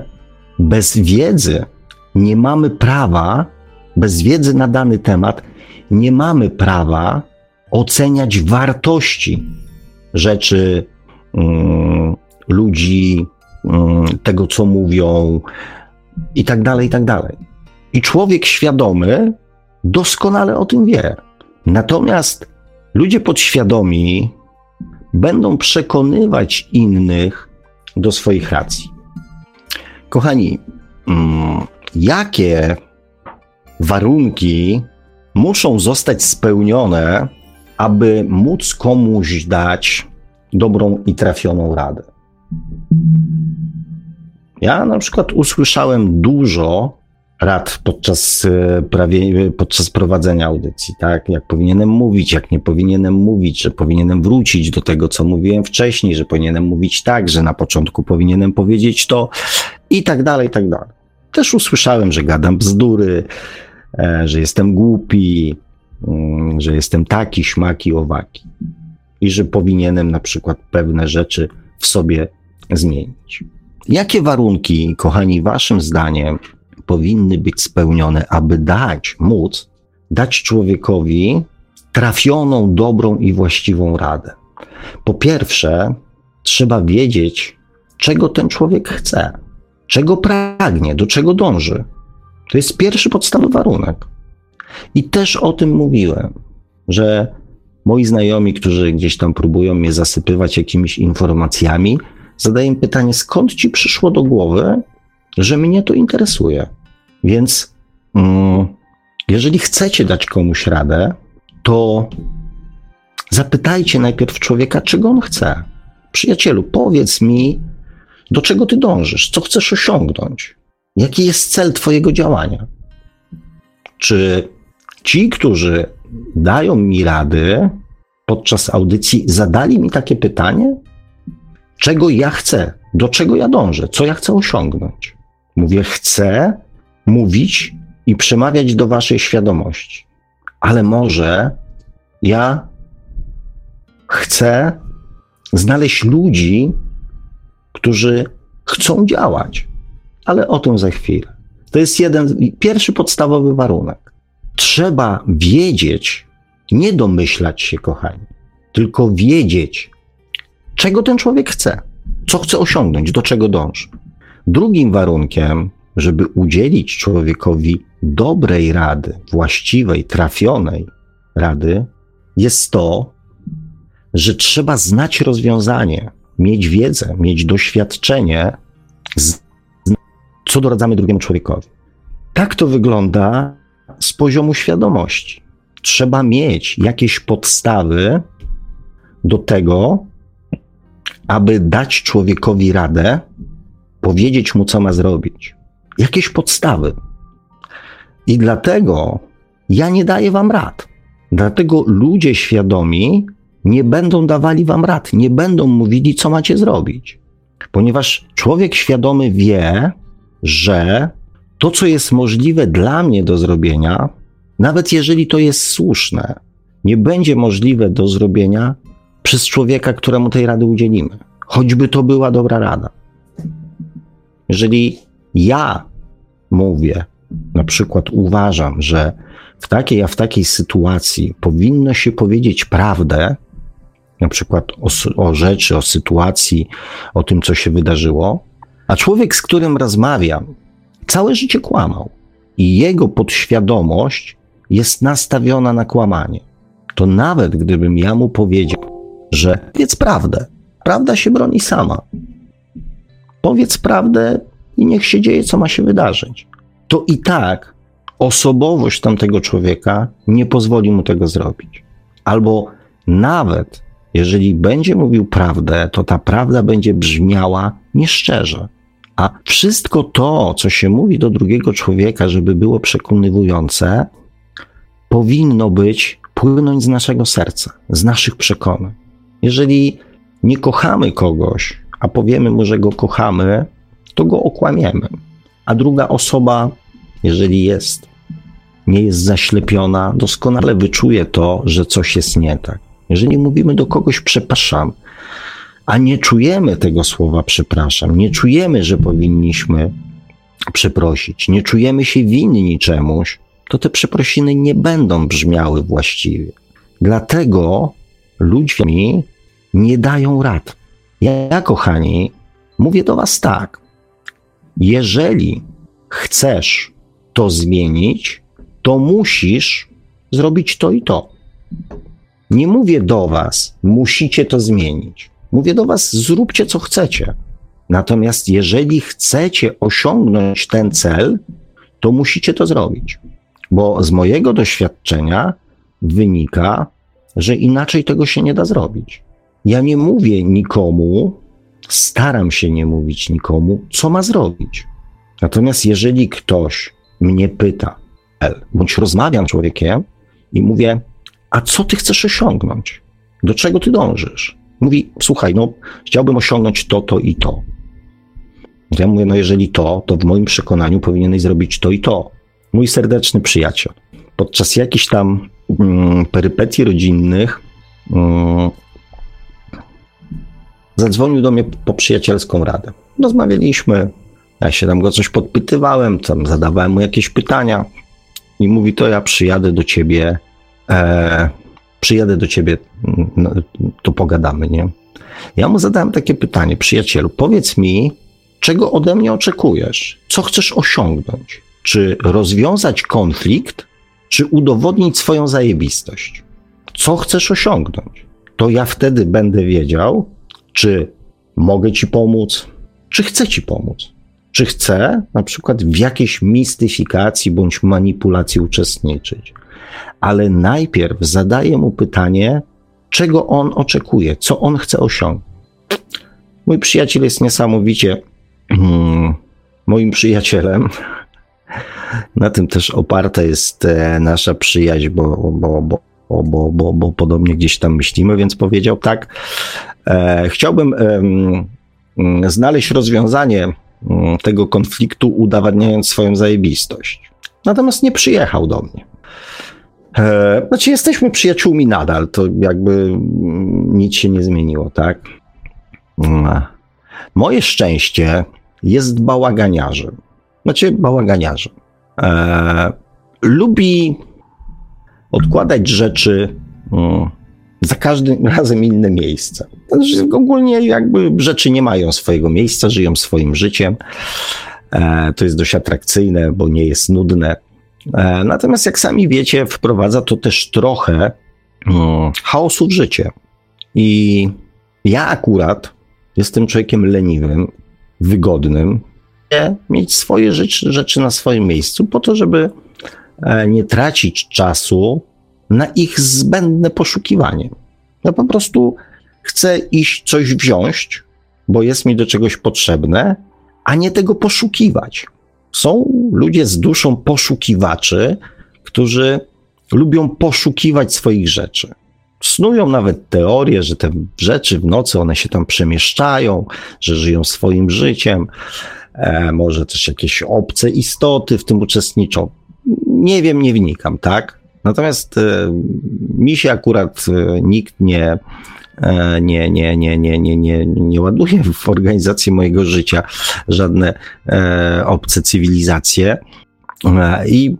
bez wiedzy nie mamy prawa, bez wiedzy na dany temat, nie mamy prawa oceniać wartości rzeczy, um, ludzi, um, tego co mówią i tak dalej, i tak dalej. I człowiek świadomy doskonale o tym wie. Natomiast ludzie podświadomi będą przekonywać innych do swoich racji. Kochani, mm, jakie warunki muszą zostać spełnione, aby móc komuś dać dobrą i trafioną radę? Ja na przykład usłyszałem dużo rad podczas, e, prawie, podczas prowadzenia audycji, tak? Jak powinienem mówić, jak nie powinienem mówić, że powinienem wrócić do tego, co mówiłem wcześniej, że powinienem mówić tak, że na początku powinienem powiedzieć to i tak dalej, i tak dalej. Też usłyszałem, że gadam bzdury, że jestem głupi, mm, że jestem taki, śmaki, owaki i że powinienem na przykład pewne rzeczy w sobie zmienić. Jakie warunki, kochani, waszym zdaniem powinny być spełnione, aby dać, móc dać człowiekowi trafioną, dobrą i właściwą radę. Po pierwsze, trzeba wiedzieć, czego ten człowiek chce, czego pragnie, do czego dąży. To jest pierwszy podstawowy warunek. I też o tym mówiłem, że moi znajomi, którzy gdzieś tam próbują mnie zasypywać jakimiś informacjami, zadaję pytanie, skąd ci przyszło do głowy, że mnie to interesuje. Więc mm, jeżeli chcecie dać komuś radę, to zapytajcie najpierw człowieka, czego on chce. Przyjacielu, powiedz mi, do czego ty dążysz, co chcesz osiągnąć, jaki jest cel Twojego działania. Czy ci, którzy dają mi rady podczas audycji, zadali mi takie pytanie, czego ja chcę, do czego ja dążę, co ja chcę osiągnąć? Mówię, chcę mówić i przemawiać do waszej świadomości. Ale może ja chcę znaleźć ludzi, którzy chcą działać, ale o tym za chwilę. To jest jeden, pierwszy podstawowy warunek. Trzeba wiedzieć, nie domyślać się, kochani, tylko wiedzieć, czego ten człowiek chce, co chce osiągnąć, do czego dąży. Drugim warunkiem żeby udzielić człowiekowi dobrej rady, właściwej, trafionej rady, jest to, że trzeba znać rozwiązanie, mieć wiedzę, mieć doświadczenie, co doradzamy drugiemu człowiekowi. Tak to wygląda z poziomu świadomości. Trzeba mieć jakieś podstawy do tego, aby dać człowiekowi radę, powiedzieć mu, co ma zrobić jakieś podstawy. I dlatego ja nie daję wam rad. Dlatego ludzie świadomi nie będą dawali wam rad, nie będą mówili, co macie zrobić. Ponieważ człowiek świadomy wie, że to, co jest możliwe dla mnie do zrobienia, nawet jeżeli to jest słuszne, nie będzie możliwe do zrobienia przez człowieka, któremu tej rady udzielimy. Choćby to była dobra rada. Jeżeli ja mówię, na przykład uważam, że w takiej a w takiej sytuacji powinno się powiedzieć prawdę, na przykład o, o rzeczy, o sytuacji, o tym, co się wydarzyło, a człowiek, z którym rozmawiam, całe życie kłamał i jego podświadomość jest nastawiona na kłamanie. To nawet gdybym ja mu powiedział, że powiedz prawdę, prawda się broni sama. Powiedz prawdę i niech się dzieje, co ma się wydarzyć. To i tak osobowość tamtego człowieka nie pozwoli mu tego zrobić. Albo nawet jeżeli będzie mówił prawdę, to ta prawda będzie brzmiała nieszczerze. A wszystko to, co się mówi do drugiego człowieka, żeby było przekonywujące, powinno być płynąć z naszego serca, z naszych przekonań. Jeżeli nie kochamy kogoś, a powiemy mu, że go kochamy, to go okłamiemy. A druga osoba, jeżeli jest, nie jest zaślepiona, doskonale wyczuje to, że coś jest nie tak. Jeżeli mówimy do kogoś przepraszam, a nie czujemy tego słowa przepraszam, nie czujemy, że powinniśmy przeprosić, nie czujemy się winni czemuś, to te przeprosiny nie będą brzmiały właściwie. Dlatego ludzie mi nie dają rad. Ja, kochani, mówię do Was tak. Jeżeli chcesz to zmienić, to musisz zrobić to i to. Nie mówię do Was, musicie to zmienić. Mówię do Was, zróbcie co chcecie. Natomiast jeżeli chcecie osiągnąć ten cel, to musicie to zrobić. Bo z mojego doświadczenia wynika, że inaczej tego się nie da zrobić. Ja nie mówię nikomu, staram się nie mówić nikomu, co ma zrobić. Natomiast jeżeli ktoś mnie pyta, bądź rozmawiam z człowiekiem i mówię, a co ty chcesz osiągnąć? Do czego ty dążysz? Mówi, słuchaj, no chciałbym osiągnąć to, to i to. Ja mówię, no jeżeli to, to w moim przekonaniu powinieneś zrobić to i to. Mój serdeczny przyjaciel. Podczas jakichś tam mm, perypetii rodzinnych mm, zadzwonił do mnie po przyjacielską radę. Rozmawialiśmy, ja się tam go coś podpytywałem, tam zadawałem mu jakieś pytania i mówi, to ja przyjadę do ciebie e, przyjadę do ciebie, no, to pogadamy, nie? Ja mu zadałem takie pytanie, przyjacielu, powiedz mi, czego ode mnie oczekujesz? Co chcesz osiągnąć? Czy rozwiązać konflikt, czy udowodnić swoją zajebistość? Co chcesz osiągnąć? To ja wtedy będę wiedział, czy mogę ci pomóc, czy chcę ci pomóc. Czy chcę na przykład w jakiejś mistyfikacji bądź manipulacji uczestniczyć ale najpierw zadaję mu pytanie, czego on oczekuje, co on chce osiągnąć. Mój przyjaciel jest niesamowicie hmm, moim przyjacielem. Na tym też oparta jest e, nasza przyjaźń, bo, bo, bo, bo, bo, bo podobnie gdzieś tam myślimy, więc powiedział tak. E, chciałbym e, znaleźć rozwiązanie mm, tego konfliktu, udowadniając swoją zajebistość. Natomiast nie przyjechał do mnie. E, znaczy, jesteśmy przyjaciółmi nadal, to jakby nic się nie zmieniło, tak? Mm. Moje szczęście jest bałaganiarzem. Znaczy, bałaganiarzem. E, lubi odkładać rzeczy mm, za każdym razem inne miejsce. Znaczy, ogólnie jakby rzeczy nie mają swojego miejsca, żyją swoim życiem. E, to jest dość atrakcyjne, bo nie jest nudne. E, natomiast, jak sami wiecie, wprowadza to też trochę chaosu w życie. I ja akurat jestem człowiekiem leniwym, wygodnym, mieć swoje rzeczy, rzeczy na swoim miejscu, po to, żeby e, nie tracić czasu na ich zbędne poszukiwanie. Ja po prostu chcę iść coś wziąć, bo jest mi do czegoś potrzebne, a nie tego poszukiwać. Są ludzie z duszą poszukiwaczy, którzy lubią poszukiwać swoich rzeczy. Snują nawet teorię, że te rzeczy w nocy one się tam przemieszczają, że żyją swoim życiem. E, może też jakieś obce istoty w tym uczestniczą. Nie wiem, nie wnikam, tak? Natomiast e, mi się akurat e, nikt nie, nie, nie, nie, nie, nie, nie, nie ładuje w organizację mojego życia żadne obce cywilizacje. E, I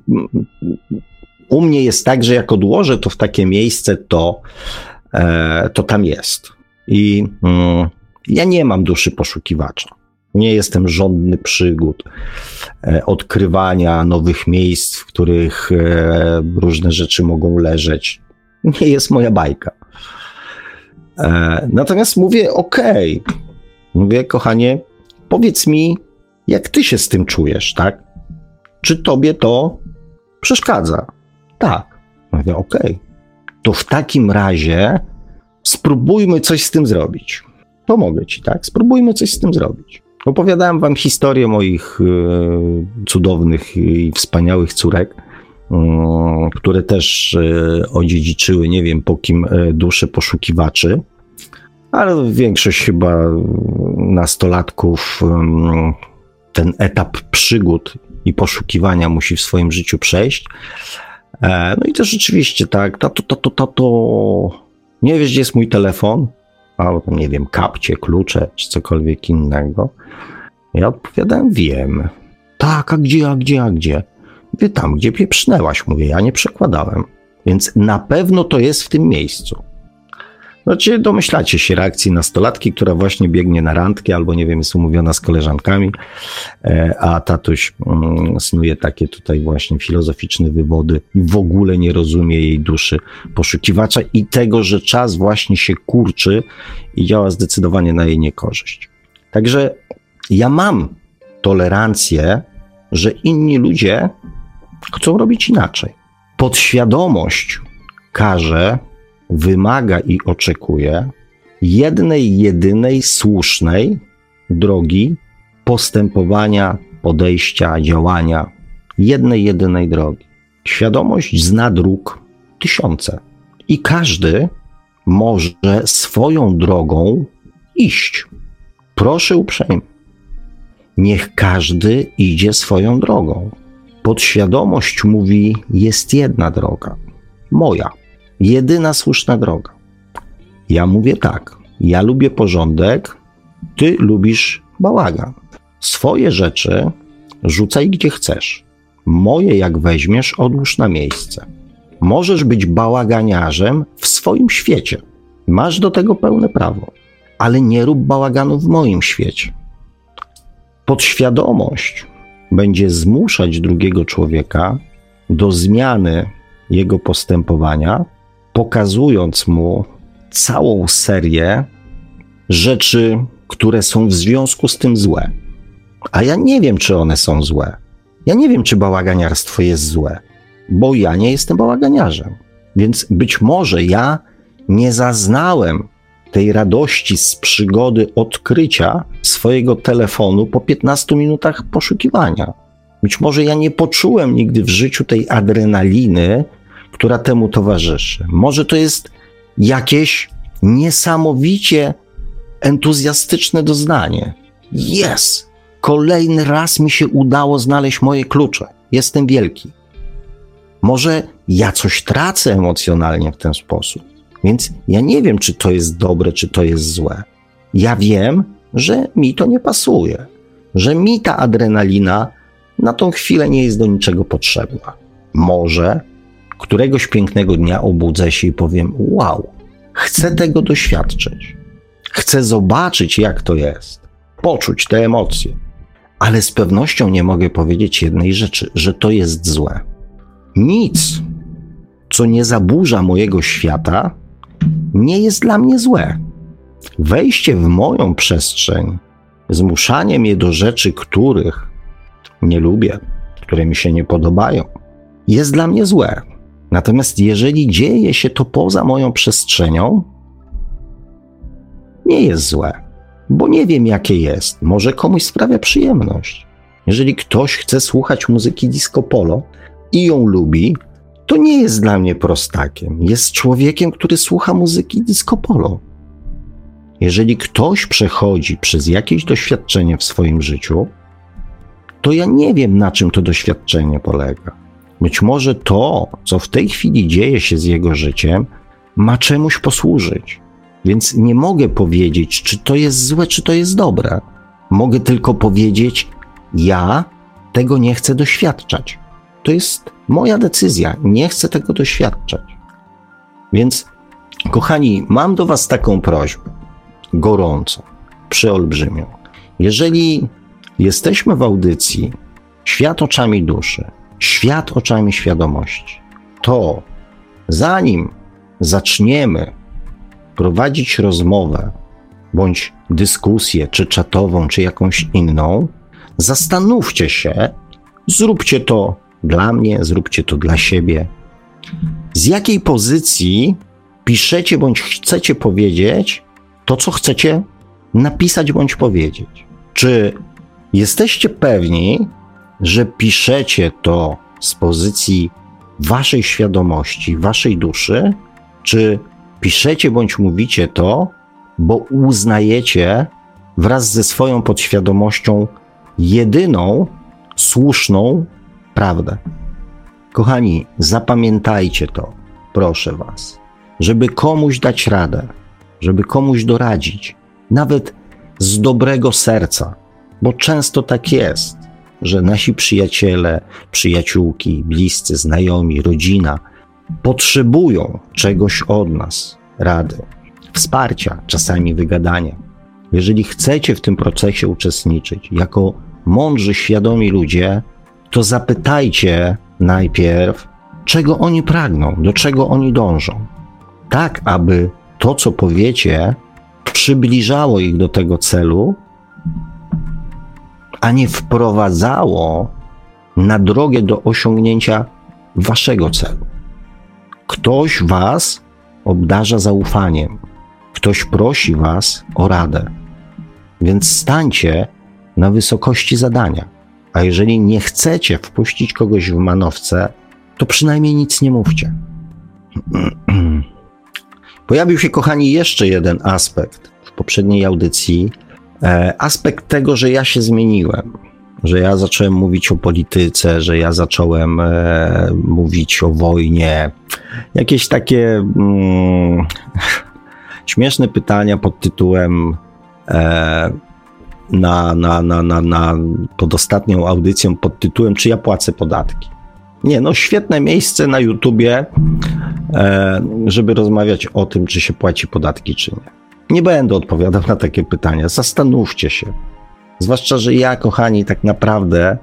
u mnie jest tak, że jak odłożę to w takie miejsce, to, e, to tam jest. I mm, ja nie mam duszy poszukiwacza. Nie jestem żądny przygód, e, odkrywania nowych miejsc, w których różne rzeczy mogą leżeć. Nie jest moja bajka. Natomiast mówię, okej, mówię, kochanie, powiedz mi, jak ty się z tym czujesz, tak? Czy tobie to przeszkadza? Tak. Mówię, okej. To w takim razie spróbujmy coś z tym zrobić. Pomogę ci, tak? Spróbujmy coś z tym zrobić. Opowiadałem wam historię moich e, cudownych i wspaniałych córek, e, które też e, odziedziczyły, nie wiem po kim, e, dusze poszukiwaczy, ale większość chyba nastolatków ten etap przygód i poszukiwania musi w swoim życiu przejść. E, no i to rzeczywiście tak, tato, tato, tato, nie wiesz, gdzie jest mój telefon? Albo tam, nie wiem, kapcie, klucze, czy cokolwiek innego. Ja odpowiadałem, wiem. Tak, a gdzie, a gdzie, a gdzie? Wie tam, gdzie pieprznęłaś, mówię, ja nie przekładałem. Więc na pewno to jest w tym miejscu. Znaczy, domyślacie się reakcji nastolatki, która właśnie biegnie na randkę albo, nie wiem, jest umówiona z koleżankami, e, a tatuś mm, snuje takie tutaj właśnie filozoficzne wywody i w ogóle nie rozumie jej duszy poszukiwacza i tego, że czas właśnie się kurczy i działa zdecydowanie na jej niekorzyść. Także ja mam tolerancję, że inni ludzie chcą robić inaczej. Podświadomość każe wymaga i oczekuje jednej, jedynej słusznej drogi postępowania, podejścia, działania, jednej, jedynej drogi. Świadomość zna dróg tysiące i każdy może swoją drogą iść. Proszę uprzejmie. Niech każdy idzie swoją drogą. Podświadomość mówi: jest jedna droga, moja jedyna słuszna droga. Ja mówię tak, ja lubię porządek, ty lubisz bałagan. Swoje rzeczy rzucaj gdzie chcesz. Moje, jak weźmiesz, odłóż na miejsce. Możesz być bałaganiarzem w swoim świecie. Masz do tego pełne prawo, ale nie rób bałaganu w moim świecie. Podświadomość będzie zmuszać drugiego człowieka do zmiany jego postępowania, pokazując mu całą serię rzeczy, które są w związku z tym złe. A ja nie wiem, czy one są złe. Ja nie wiem, czy bałaganiarstwo jest złe, bo ja nie jestem bałaganiarzem. Więc być może ja nie zaznałem tej radości z przygody odkrycia swojego telefonu po 15 minutach poszukiwania. Być może ja nie poczułem nigdy w życiu tej adrenaliny, która temu towarzyszy. Może to jest jakieś niesamowicie entuzjastyczne doznanie. Jest! Kolejny raz mi się udało znaleźć moje klucze. Jestem wielki. Może ja coś tracę emocjonalnie w ten sposób. Więc ja nie wiem, czy to jest dobre, czy to jest złe. Ja wiem, że mi to nie pasuje, że mi ta adrenalina na tą chwilę nie jest do niczego potrzebna. Może któregoś pięknego dnia obudzę się i powiem: Wow, chcę tego doświadczyć. Chcę zobaczyć, jak to jest, poczuć te emocje. Ale z pewnością nie mogę powiedzieć jednej rzeczy, że to jest złe. Nic, co nie zaburza mojego świata, nie jest dla mnie złe. Wejście w moją przestrzeń, zmuszanie mnie do rzeczy, których nie lubię, które mi się nie podobają, jest dla mnie złe. Natomiast jeżeli dzieje się to poza moją przestrzenią, nie jest złe, bo nie wiem, jakie jest. Może komuś sprawia przyjemność. Jeżeli ktoś chce słuchać muzyki disco polo i ją lubi, to nie jest dla mnie prostakiem. Jest człowiekiem, który słucha muzyki disco polo. Jeżeli ktoś przechodzi przez jakieś doświadczenie w swoim życiu, to ja nie wiem, na czym to doświadczenie polega. Być może to, co w tej chwili dzieje się z jego życiem, ma czemuś posłużyć. Więc nie mogę powiedzieć, czy to jest złe, czy to jest dobre. Mogę tylko powiedzieć, ja tego nie chcę doświadczać. To jest moja decyzja. Nie chcę tego doświadczać. Więc, kochani, mam do Was taką prośbę, gorącą, przeolbrzymią. Jeżeli jesteśmy w audycji Świat oczami duszy, świat oczami świadomości, to zanim zaczniemy prowadzić rozmowę, bądź dyskusję, czy czatową, czy jakąś inną, zastanówcie się, zróbcie to dla mnie, zróbcie to dla siebie. Z jakiej pozycji piszecie bądź chcecie powiedzieć to, co chcecie napisać bądź powiedzieć? Czy jesteście pewni, że piszecie to z pozycji waszej świadomości, waszej duszy, czy piszecie bądź mówicie to, bo uznajecie wraz ze swoją podświadomością jedyną słuszną prawdę. Kochani, zapamiętajcie to, proszę Was, żeby komuś dać radę, żeby komuś doradzić, nawet z dobrego serca, bo często tak jest, że nasi przyjaciele, przyjaciółki, bliscy, znajomi, rodzina potrzebują czegoś od nas, rady, wsparcia, czasami wygadania. Jeżeli chcecie w tym procesie uczestniczyć jako mądrzy, świadomi ludzie, to zapytajcie najpierw, czego oni pragną, do czego oni dążą. Tak, aby to, co powiecie, przybliżało ich do tego celu, a nie wprowadzało na drogę do osiągnięcia waszego celu. Ktoś was obdarza zaufaniem, ktoś prosi was o radę, więc stańcie na wysokości zadania. A jeżeli nie chcecie wpuścić kogoś w manowce, to przynajmniej nic nie mówcie. Pojawił się, kochani, jeszcze jeden aspekt w poprzedniej audycji, aspekt tego, że ja się zmieniłem, że ja zacząłem mówić o polityce, że ja zacząłem e, mówić o wojnie, jakieś takie mm, śmieszne pytania pod tytułem e, na, na, na, na, na, pod ostatnią audycją pod tytułem Czy ja płacę podatki? Nie, no świetne miejsce na YouTubie, e, żeby rozmawiać o tym, czy się płaci podatki, czy nie. Nie będę odpowiadał na takie pytania. Zastanówcie się. Zwłaszcza, że ja, kochani, tak naprawdę,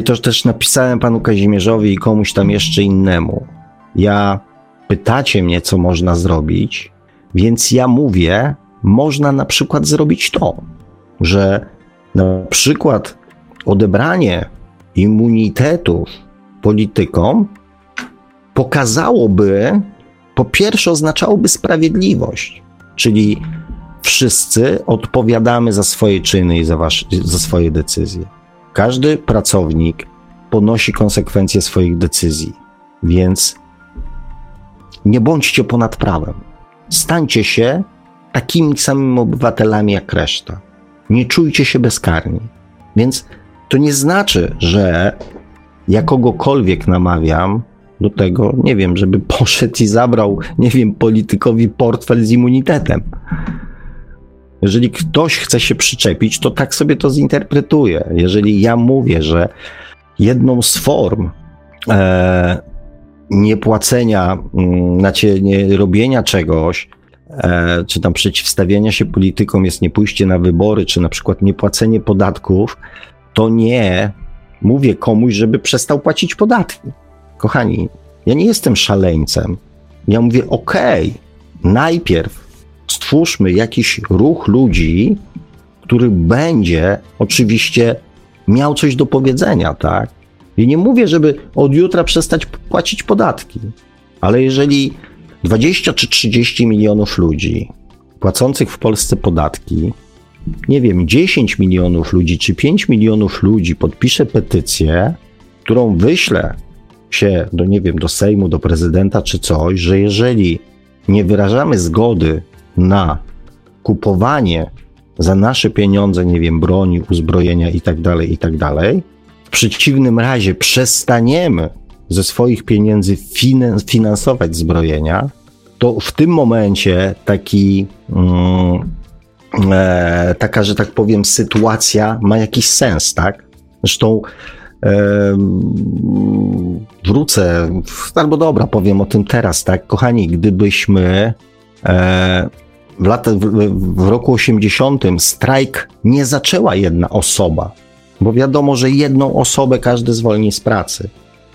i to też napisałem panu Kazimierzowi i komuś tam jeszcze innemu. Ja pytacie mnie, co można zrobić, więc ja mówię, można na przykład zrobić to, że na przykład odebranie immunitetów politykom pokazałoby, po pierwsze, oznaczałoby sprawiedliwość czyli wszyscy odpowiadamy za swoje czyny i za, wasz, za swoje decyzje. Każdy pracownik ponosi konsekwencje swoich decyzji, więc nie bądźcie ponad prawem. Stańcie się takimi samymi obywatelami jak reszta. Nie czujcie się bezkarni. Więc to nie znaczy, że ja kogokolwiek namawiam, do tego, nie wiem, żeby poszedł i zabrał, nie wiem, politykowi portfel z immunitetem. Jeżeli ktoś chce się przyczepić, to tak sobie to zinterpretuje. Jeżeli ja mówię, że jedną z form e, niepłacenia, mm, znaczy nie robienia czegoś, e, czy tam przeciwstawiania się politykom jest nie pójście na wybory, czy na przykład niepłacenie podatków, to nie mówię komuś, żeby przestał płacić podatki kochani, ja nie jestem szaleńcem. Ja mówię, okej, okay, najpierw stwórzmy jakiś ruch ludzi, który będzie oczywiście miał coś do powiedzenia, tak? I nie mówię, żeby od jutra przestać płacić podatki, ale jeżeli 20 czy 30 milionów ludzi płacących w Polsce podatki, nie wiem, 10 milionów ludzi czy 5 milionów ludzi podpisze petycję, którą wyślę się do, nie wiem, do Sejmu, do prezydenta czy coś, że jeżeli nie wyrażamy zgody na kupowanie za nasze pieniądze, nie wiem, broni, uzbrojenia itd., tak itd., tak w przeciwnym razie przestaniemy ze swoich pieniędzy finansować zbrojenia, to w tym momencie taki, mm, e, taka, że tak powiem, sytuacja ma jakiś sens, tak? Zresztą wrócę, albo dobra, powiem o tym teraz, tak? Kochani, gdybyśmy e, w, latach, w, w roku 80 strajk nie zaczęła jedna osoba, bo wiadomo, że jedną osobę każdy zwolni z pracy.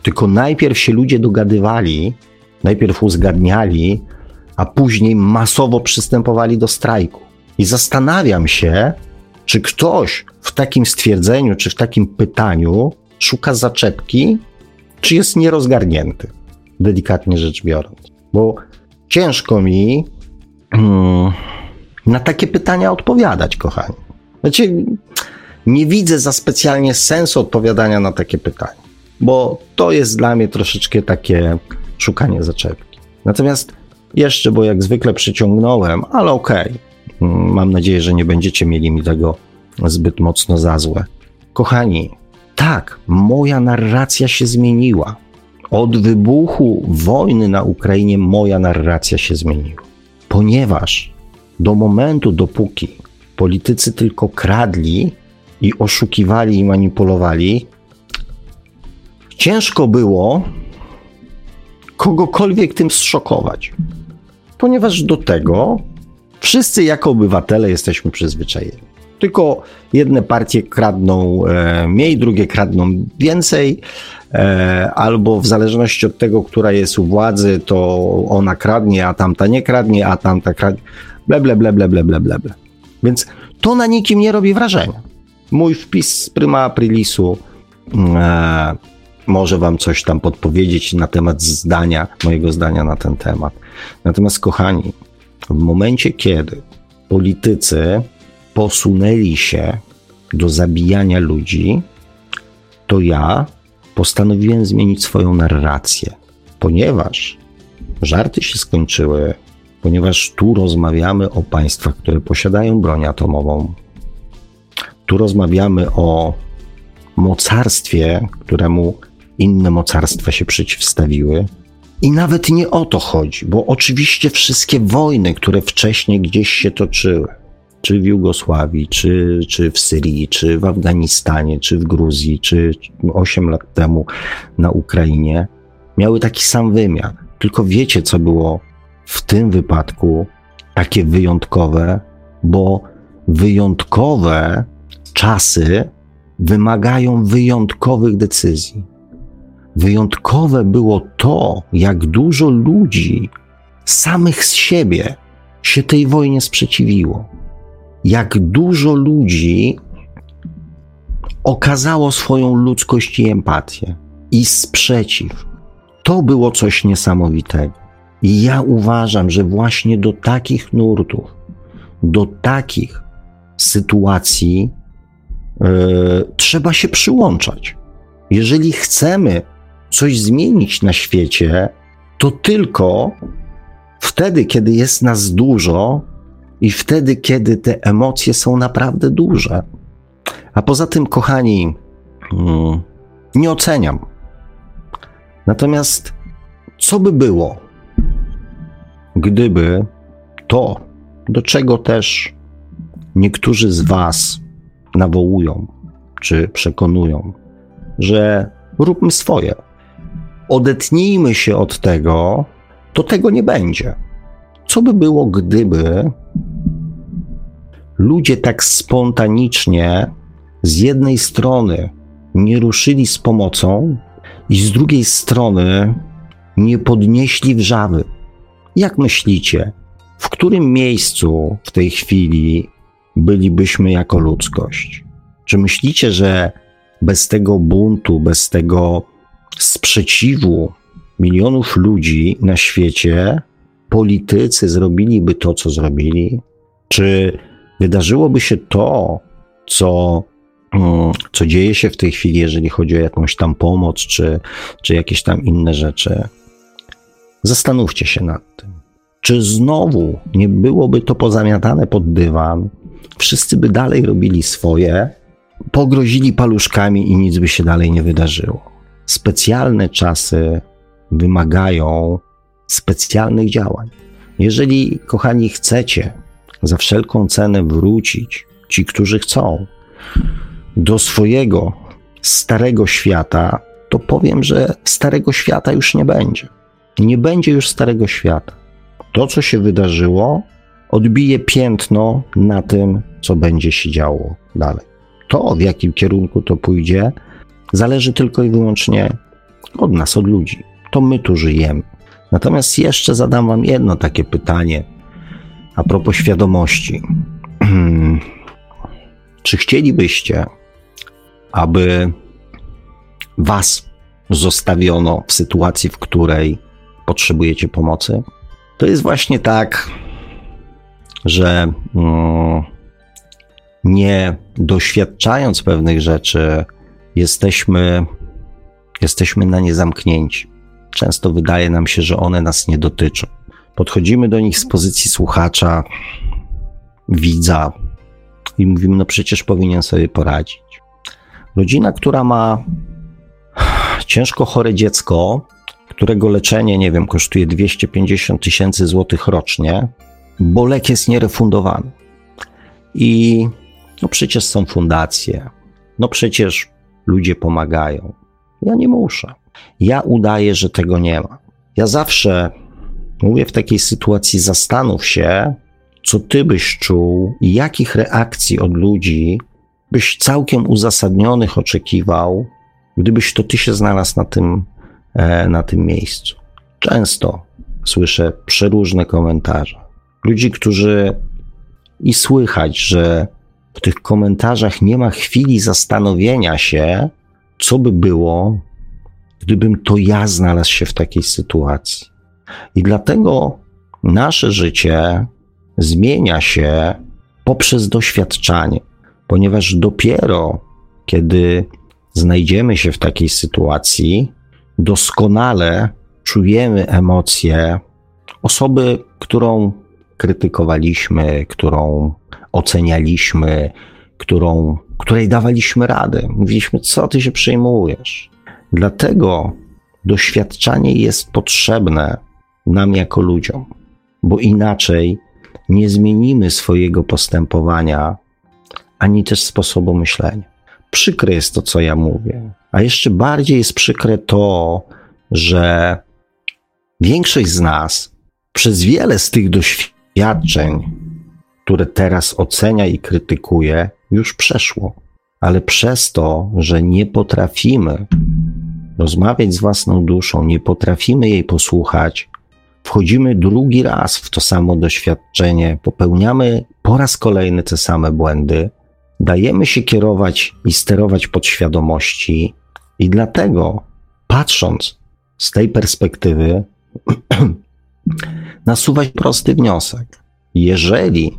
Tylko najpierw się ludzie dogadywali, najpierw uzgadniali, a później masowo przystępowali do strajku. I zastanawiam się, czy ktoś w takim stwierdzeniu, czy w takim pytaniu szuka zaczepki, czy jest nierozgarnięty, delikatnie rzecz biorąc. Bo ciężko mi hmm, na takie pytania odpowiadać, kochani. Znaczy, nie widzę za specjalnie sensu odpowiadania na takie pytania, bo to jest dla mnie troszeczkę takie szukanie zaczepki. Natomiast jeszcze, bo jak zwykle przyciągnąłem, ale okej, okay. mam nadzieję, że nie będziecie mieli mi tego zbyt mocno za złe. Kochani, tak, moja narracja się zmieniła. Od wybuchu wojny na Ukrainie moja narracja się zmieniła. Ponieważ do momentu, dopóki politycy tylko kradli i oszukiwali i manipulowali, ciężko było kogokolwiek tym zszokować. Ponieważ do tego wszyscy jako obywatele jesteśmy przyzwyczajeni. Tylko jedne partie kradną e, mniej, drugie kradną więcej, e, albo w zależności od tego, która jest u władzy, to ona kradnie, a tamta nie kradnie, a tamta kradnie. Ble, ble, ble, ble, ble, ble, ble. Więc to na nikim nie robi wrażenia. Mój wpis z Prima Aprilisu e, może wam coś tam podpowiedzieć na temat zdania, mojego zdania na ten temat. Natomiast, kochani, w momencie, kiedy politycy posunęli się do zabijania ludzi, to ja postanowiłem zmienić swoją narrację, ponieważ żarty się skończyły, ponieważ tu rozmawiamy o państwach, które posiadają broń atomową. Tu rozmawiamy o mocarstwie, któremu inne mocarstwa się przeciwstawiły. I nawet nie o to chodzi, bo oczywiście wszystkie wojny, które wcześniej gdzieś się toczyły, czy w Jugosławii, czy, czy w Syrii, czy w Afganistanie, czy w Gruzji, czy 8 lat temu na Ukrainie, miały taki sam wymiar. Tylko wiecie, co było w tym wypadku takie wyjątkowe, bo wyjątkowe czasy wymagają wyjątkowych decyzji. Wyjątkowe było to, jak dużo ludzi samych z siebie się tej wojnie sprzeciwiło jak dużo ludzi okazało swoją ludzkość i empatię i sprzeciw. To było coś niesamowitego. I ja uważam, że właśnie do takich nurtów, do takich sytuacji yy, trzeba się przyłączać. Jeżeli chcemy coś zmienić na świecie, to tylko wtedy, kiedy jest nas dużo, i wtedy, kiedy te emocje są naprawdę duże. A poza tym, kochani, hmm, nie oceniam. Natomiast co by było, gdyby to, do czego też niektórzy z Was nawołują czy przekonują, że róbmy swoje, odetnijmy się od tego, to tego nie będzie. Co by było, gdyby ludzie tak spontanicznie z jednej strony nie ruszyli z pomocą i z drugiej strony nie podnieśli wrzawy. Jak myślicie, w którym miejscu w tej chwili bylibyśmy jako ludzkość? Czy myślicie, że bez tego buntu, bez tego sprzeciwu milionów ludzi na świecie, politycy zrobiliby to, co zrobili? Czy wydarzyłoby się to, co, co dzieje się w tej chwili, jeżeli chodzi o jakąś tam pomoc, czy, czy jakieś tam inne rzeczy, zastanówcie się nad tym. Czy znowu nie byłoby to pozamiatane pod dywan, wszyscy by dalej robili swoje, pogrozili paluszkami i nic by się dalej nie wydarzyło. Specjalne czasy wymagają specjalnych działań. Jeżeli, kochani, chcecie za wszelką cenę wrócić, ci, którzy chcą, do swojego starego świata, to powiem, że starego świata już nie będzie. Nie będzie już starego świata. To, co się wydarzyło, odbije piętno na tym, co będzie się działo dalej. To, w jakim kierunku to pójdzie, zależy tylko i wyłącznie od nas, od ludzi. To my tu żyjemy. Natomiast jeszcze zadam Wam jedno takie pytanie a propos świadomości. Czy chcielibyście, aby Was zostawiono w sytuacji, w której potrzebujecie pomocy? To jest właśnie tak, że mm, nie doświadczając pewnych rzeczy, jesteśmy, jesteśmy na nie zamknięci. Często wydaje nam się, że one nas nie dotyczą. Podchodzimy do nich z pozycji słuchacza, widza i mówimy: No przecież powinien sobie poradzić. Rodzina, która ma ciężko chore dziecko, którego leczenie, nie wiem, kosztuje 250 tysięcy złotych rocznie, bo lek jest nierefundowany. I no przecież są fundacje, no przecież ludzie pomagają. Ja nie muszę. Ja udaję, że tego nie ma. Ja zawsze mówię w takiej sytuacji, zastanów się, co ty byś czuł i jakich reakcji od ludzi byś całkiem uzasadnionych oczekiwał, gdybyś to ty się znalazł na tym, e, na tym miejscu. Często słyszę przeróżne komentarze. Ludzi, którzy i słychać, że w tych komentarzach nie ma chwili zastanowienia się, co by było, gdybym to ja znalazł się w takiej sytuacji. I dlatego nasze życie zmienia się poprzez doświadczanie, ponieważ dopiero kiedy znajdziemy się w takiej sytuacji, doskonale czujemy emocje osoby, którą krytykowaliśmy, którą ocenialiśmy, którą, której dawaliśmy radę. Mówiliśmy, co ty się przejmujesz. Dlatego doświadczanie jest potrzebne nam jako ludziom, bo inaczej nie zmienimy swojego postępowania ani też sposobu myślenia. Przykre jest to, co ja mówię, a jeszcze bardziej jest przykre to, że większość z nas przez wiele z tych doświadczeń, które teraz ocenia i krytykuje, już przeszło. Ale przez to, że nie potrafimy rozmawiać z własną duszą, nie potrafimy jej posłuchać, wchodzimy drugi raz w to samo doświadczenie, popełniamy po raz kolejny te same błędy, dajemy się kierować i sterować podświadomości, i dlatego, patrząc z tej perspektywy, nasuwa się prosty wniosek. Jeżeli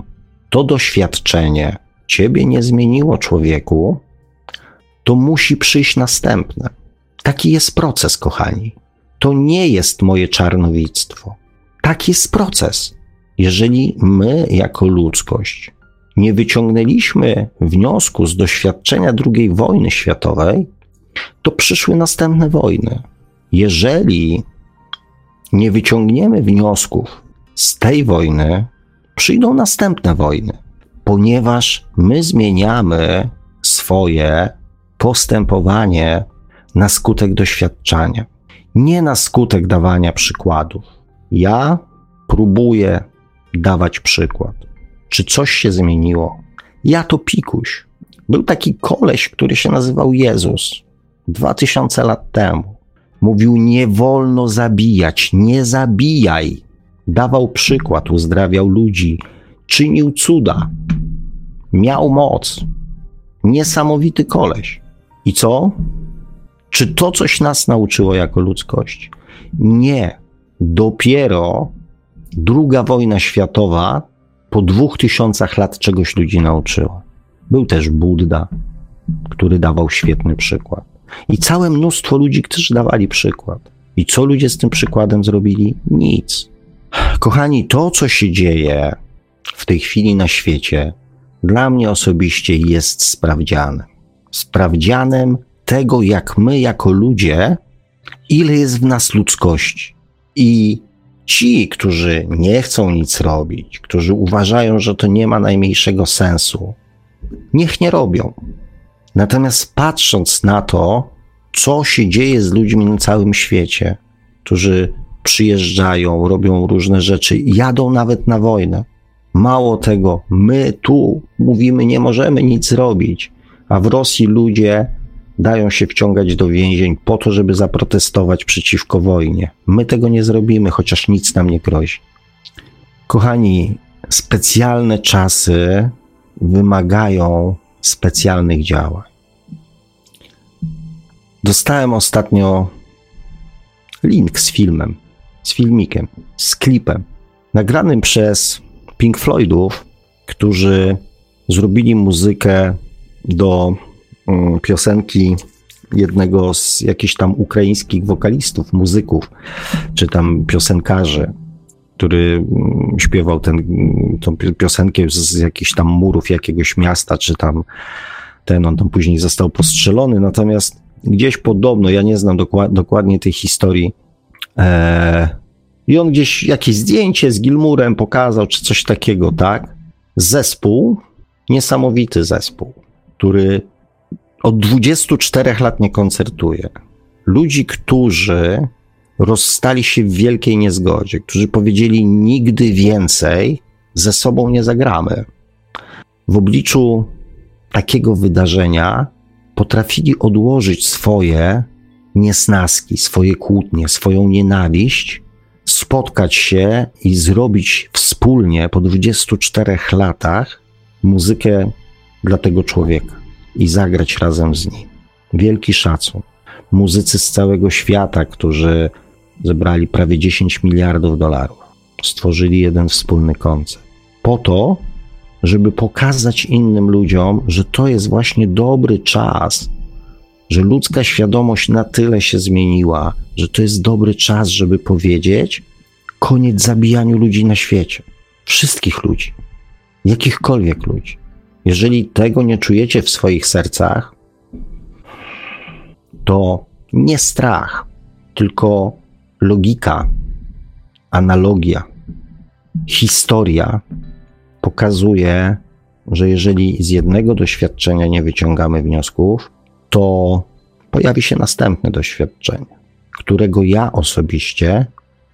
to doświadczenie ciebie nie zmieniło, człowieku, to musi przyjść następne. Taki jest proces, kochani. To nie jest moje czarnowictwo. Tak jest proces. Jeżeli my, jako ludzkość, nie wyciągnęliśmy wniosku z doświadczenia II wojny światowej, to przyszły następne wojny. Jeżeli nie wyciągniemy wniosków z tej wojny, przyjdą następne wojny, ponieważ my zmieniamy swoje postępowanie na skutek doświadczenia, nie na skutek dawania przykładów. Ja próbuję dawać przykład. Czy coś się zmieniło? Ja to pikuś. Był taki koleś, który się nazywał Jezus. Dwa tysiące lat temu. Mówił: Nie wolno zabijać, nie zabijaj. Dawał przykład, uzdrawiał ludzi, czynił cuda. Miał moc. Niesamowity koleś. I co? Czy to coś nas nauczyło jako ludzkość? Nie. Dopiero druga wojna światowa po dwóch tysiącach lat czegoś ludzi nauczyła. Był też Buddha, który dawał świetny przykład. I całe mnóstwo ludzi, którzy dawali przykład. I co ludzie z tym przykładem zrobili? Nic. Kochani, to, co się dzieje w tej chwili na świecie, dla mnie osobiście jest sprawdzianem. Sprawdzianem tego, jak my, jako ludzie, ile jest w nas ludzkości. I ci, którzy nie chcą nic robić, którzy uważają, że to nie ma najmniejszego sensu, niech nie robią. Natomiast patrząc na to, co się dzieje z ludźmi na całym świecie, którzy przyjeżdżają, robią różne rzeczy, jadą nawet na wojnę. Mało tego, my tu mówimy, nie możemy nic zrobić, a w Rosji ludzie dają się wciągać do więzień po to, żeby zaprotestować przeciwko wojnie. My tego nie zrobimy, chociaż nic nam nie grozi. Kochani, specjalne czasy wymagają specjalnych działań. Dostałem ostatnio link z filmem, z filmikiem, z klipem, nagranym przez Pink Floydów, którzy zrobili muzykę do piosenki jednego z jakichś tam ukraińskich wokalistów, muzyków, czy tam piosenkarzy, który mm, śpiewał ten, tą piosenkę z, z jakichś tam murów jakiegoś miasta, czy tam ten, on tam później został postrzelony, natomiast gdzieś podobno, ja nie znam dokład, dokładnie tej historii, e, i on gdzieś jakieś zdjęcie z Gilmurem pokazał, czy coś takiego, tak? Zespół, niesamowity zespół, który od 24 lat nie koncertuje. Ludzi, którzy rozstali się w wielkiej niezgodzie, którzy powiedzieli nigdy więcej ze sobą nie zagramy. W obliczu takiego wydarzenia potrafili odłożyć swoje niesnaski, swoje kłótnie, swoją nienawiść, spotkać się i zrobić wspólnie po 24 latach muzykę dla tego człowieka i zagrać razem z nim. Wielki szacun. Muzycy z całego świata, którzy zebrali prawie 10 miliardów dolarów, stworzyli jeden wspólny koncert. Po to, żeby pokazać innym ludziom, że to jest właśnie dobry czas, że ludzka świadomość na tyle się zmieniła, że to jest dobry czas, żeby powiedzieć koniec zabijaniu ludzi na świecie. Wszystkich ludzi. Jakichkolwiek ludzi. Jeżeli tego nie czujecie w swoich sercach, to nie strach, tylko logika, analogia, historia pokazuje, że jeżeli z jednego doświadczenia nie wyciągamy wniosków, to pojawi się następne doświadczenie, którego ja osobiście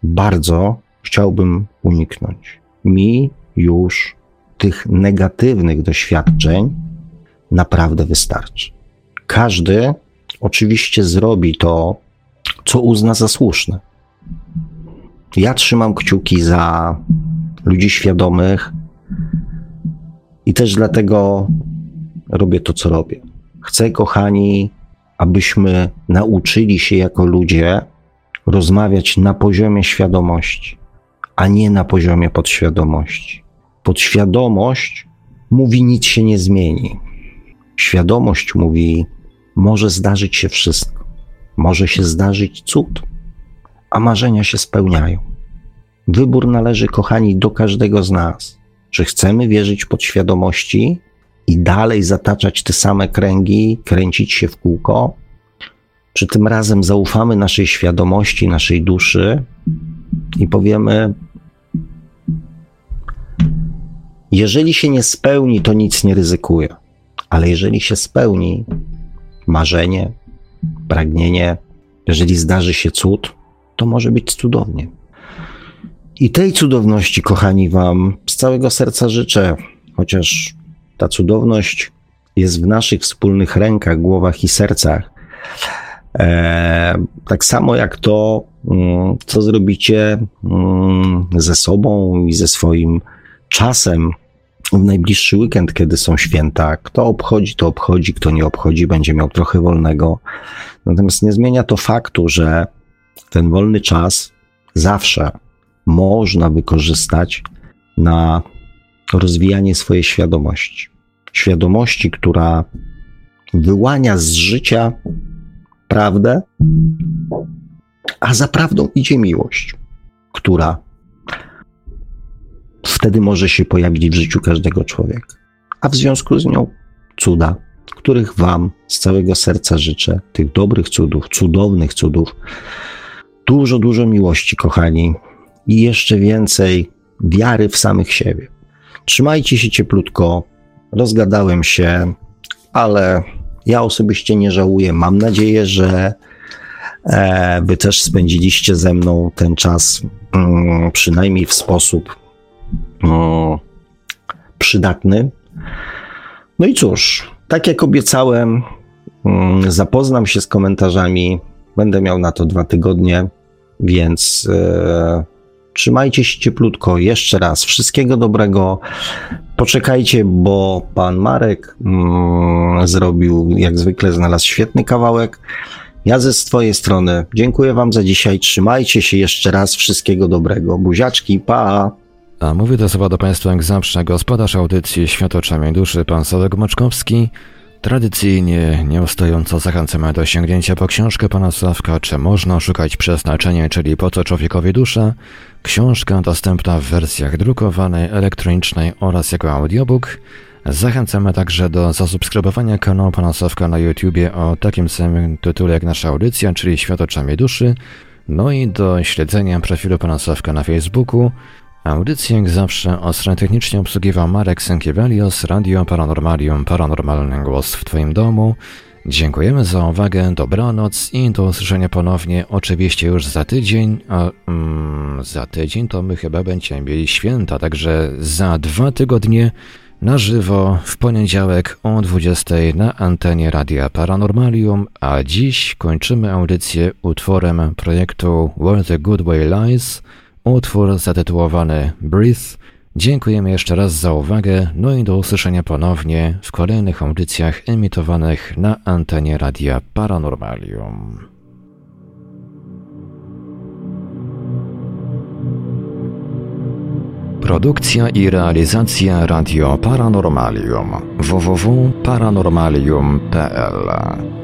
bardzo chciałbym uniknąć. Mi już tych negatywnych doświadczeń naprawdę wystarczy. Każdy oczywiście zrobi to, co uzna za słuszne. Ja trzymam kciuki za ludzi świadomych i też dlatego robię to, co robię. Chcę, kochani, abyśmy nauczyli się jako ludzie rozmawiać na poziomie świadomości, a nie na poziomie podświadomości. Podświadomość mówi, nic się nie zmieni. Świadomość mówi, może zdarzyć się wszystko, może się zdarzyć cud, a marzenia się spełniają. Wybór należy, kochani, do każdego z nas. Czy chcemy wierzyć podświadomości i dalej zataczać te same kręgi, kręcić się w kółko, czy tym razem zaufamy naszej świadomości, naszej duszy i powiemy: Jeżeli się nie spełni, to nic nie ryzykuję, ale jeżeli się spełni marzenie, pragnienie, jeżeli zdarzy się cud, to może być cudownie. I tej cudowności, kochani, Wam z całego serca życzę, chociaż ta cudowność jest w naszych wspólnych rękach, głowach i sercach. E, tak samo jak to, mm, co zrobicie mm, ze sobą i ze swoim czasem w najbliższy weekend, kiedy są święta. Kto obchodzi, to obchodzi, kto nie obchodzi, będzie miał trochę wolnego. Natomiast nie zmienia to faktu, że ten wolny czas zawsze można wykorzystać na rozwijanie swojej świadomości. Świadomości, która wyłania z życia prawdę, a za prawdą idzie miłość, która wtedy może się pojawić w życiu każdego człowieka. A w związku z nią cuda, których Wam z całego serca życzę, tych dobrych cudów, cudownych cudów, dużo, dużo miłości, kochani, i jeszcze więcej wiary w samych siebie. Trzymajcie się cieplutko, rozgadałem się, ale Ja osobiście nie żałuję. Mam nadzieję, że e, wy też spędziliście ze mną ten czas mm, przynajmniej w sposób mm, przydatny. No i cóż, tak jak obiecałem, mm, zapoznam się z komentarzami. Będę miał na to dwa tygodnie, więc e, trzymajcie się cieplutko. Jeszcze raz wszystkiego dobrego. Poczekajcie, bo pan Marek mm, zrobił, jak zwykle, znalazł świetny kawałek. Ja ze swojej strony dziękuję Wam za dzisiaj. Trzymajcie się jeszcze raz. Wszystkiego dobrego. Buziaczki, pa! A mówię to słowa do Państwa jak zawsze gospodarz audycji Świat oczami duszy, pan Sławek Moczkowski. Tradycyjnie, nieustająco zachęcamy do sięgnięcia po książkę pana Sławka Czy można szukać przeznaczenia, czyli po co człowiekowi dusza? Książka dostępna w wersjach drukowanej, elektronicznej oraz jako audiobook. Zachęcamy także do zasubskrybowania kanału pana Sławka na YouTubie o takim samym tytule jak nasza audycja, czyli Świat oczami duszy. No i do śledzenia profilu pana Sławka na Facebooku. Audycję jak zawsze ostro technicznie obsługiwał Marek Sękiewelios, Radio Paranormalium, Paranormalny Głos w Twoim domu. Dziękujemy za uwagę, dobranoc i do usłyszenia ponownie oczywiście już za tydzień, a mm, za tydzień to my chyba będziemy mieli święta, także za dwa tygodnie na żywo w poniedziałek o 20 na antenie Radia Paranormalium, a dziś kończymy audycję utworem projektu Where the Good Way Lies – utwór zatytułowany Breathe. Dziękujemy jeszcze raz za uwagę, no i do usłyszenia ponownie w kolejnych audycjach emitowanych na antenie Radia Paranormalium. Produkcja i realizacja Radio Paranormalium www.paranormalium.pl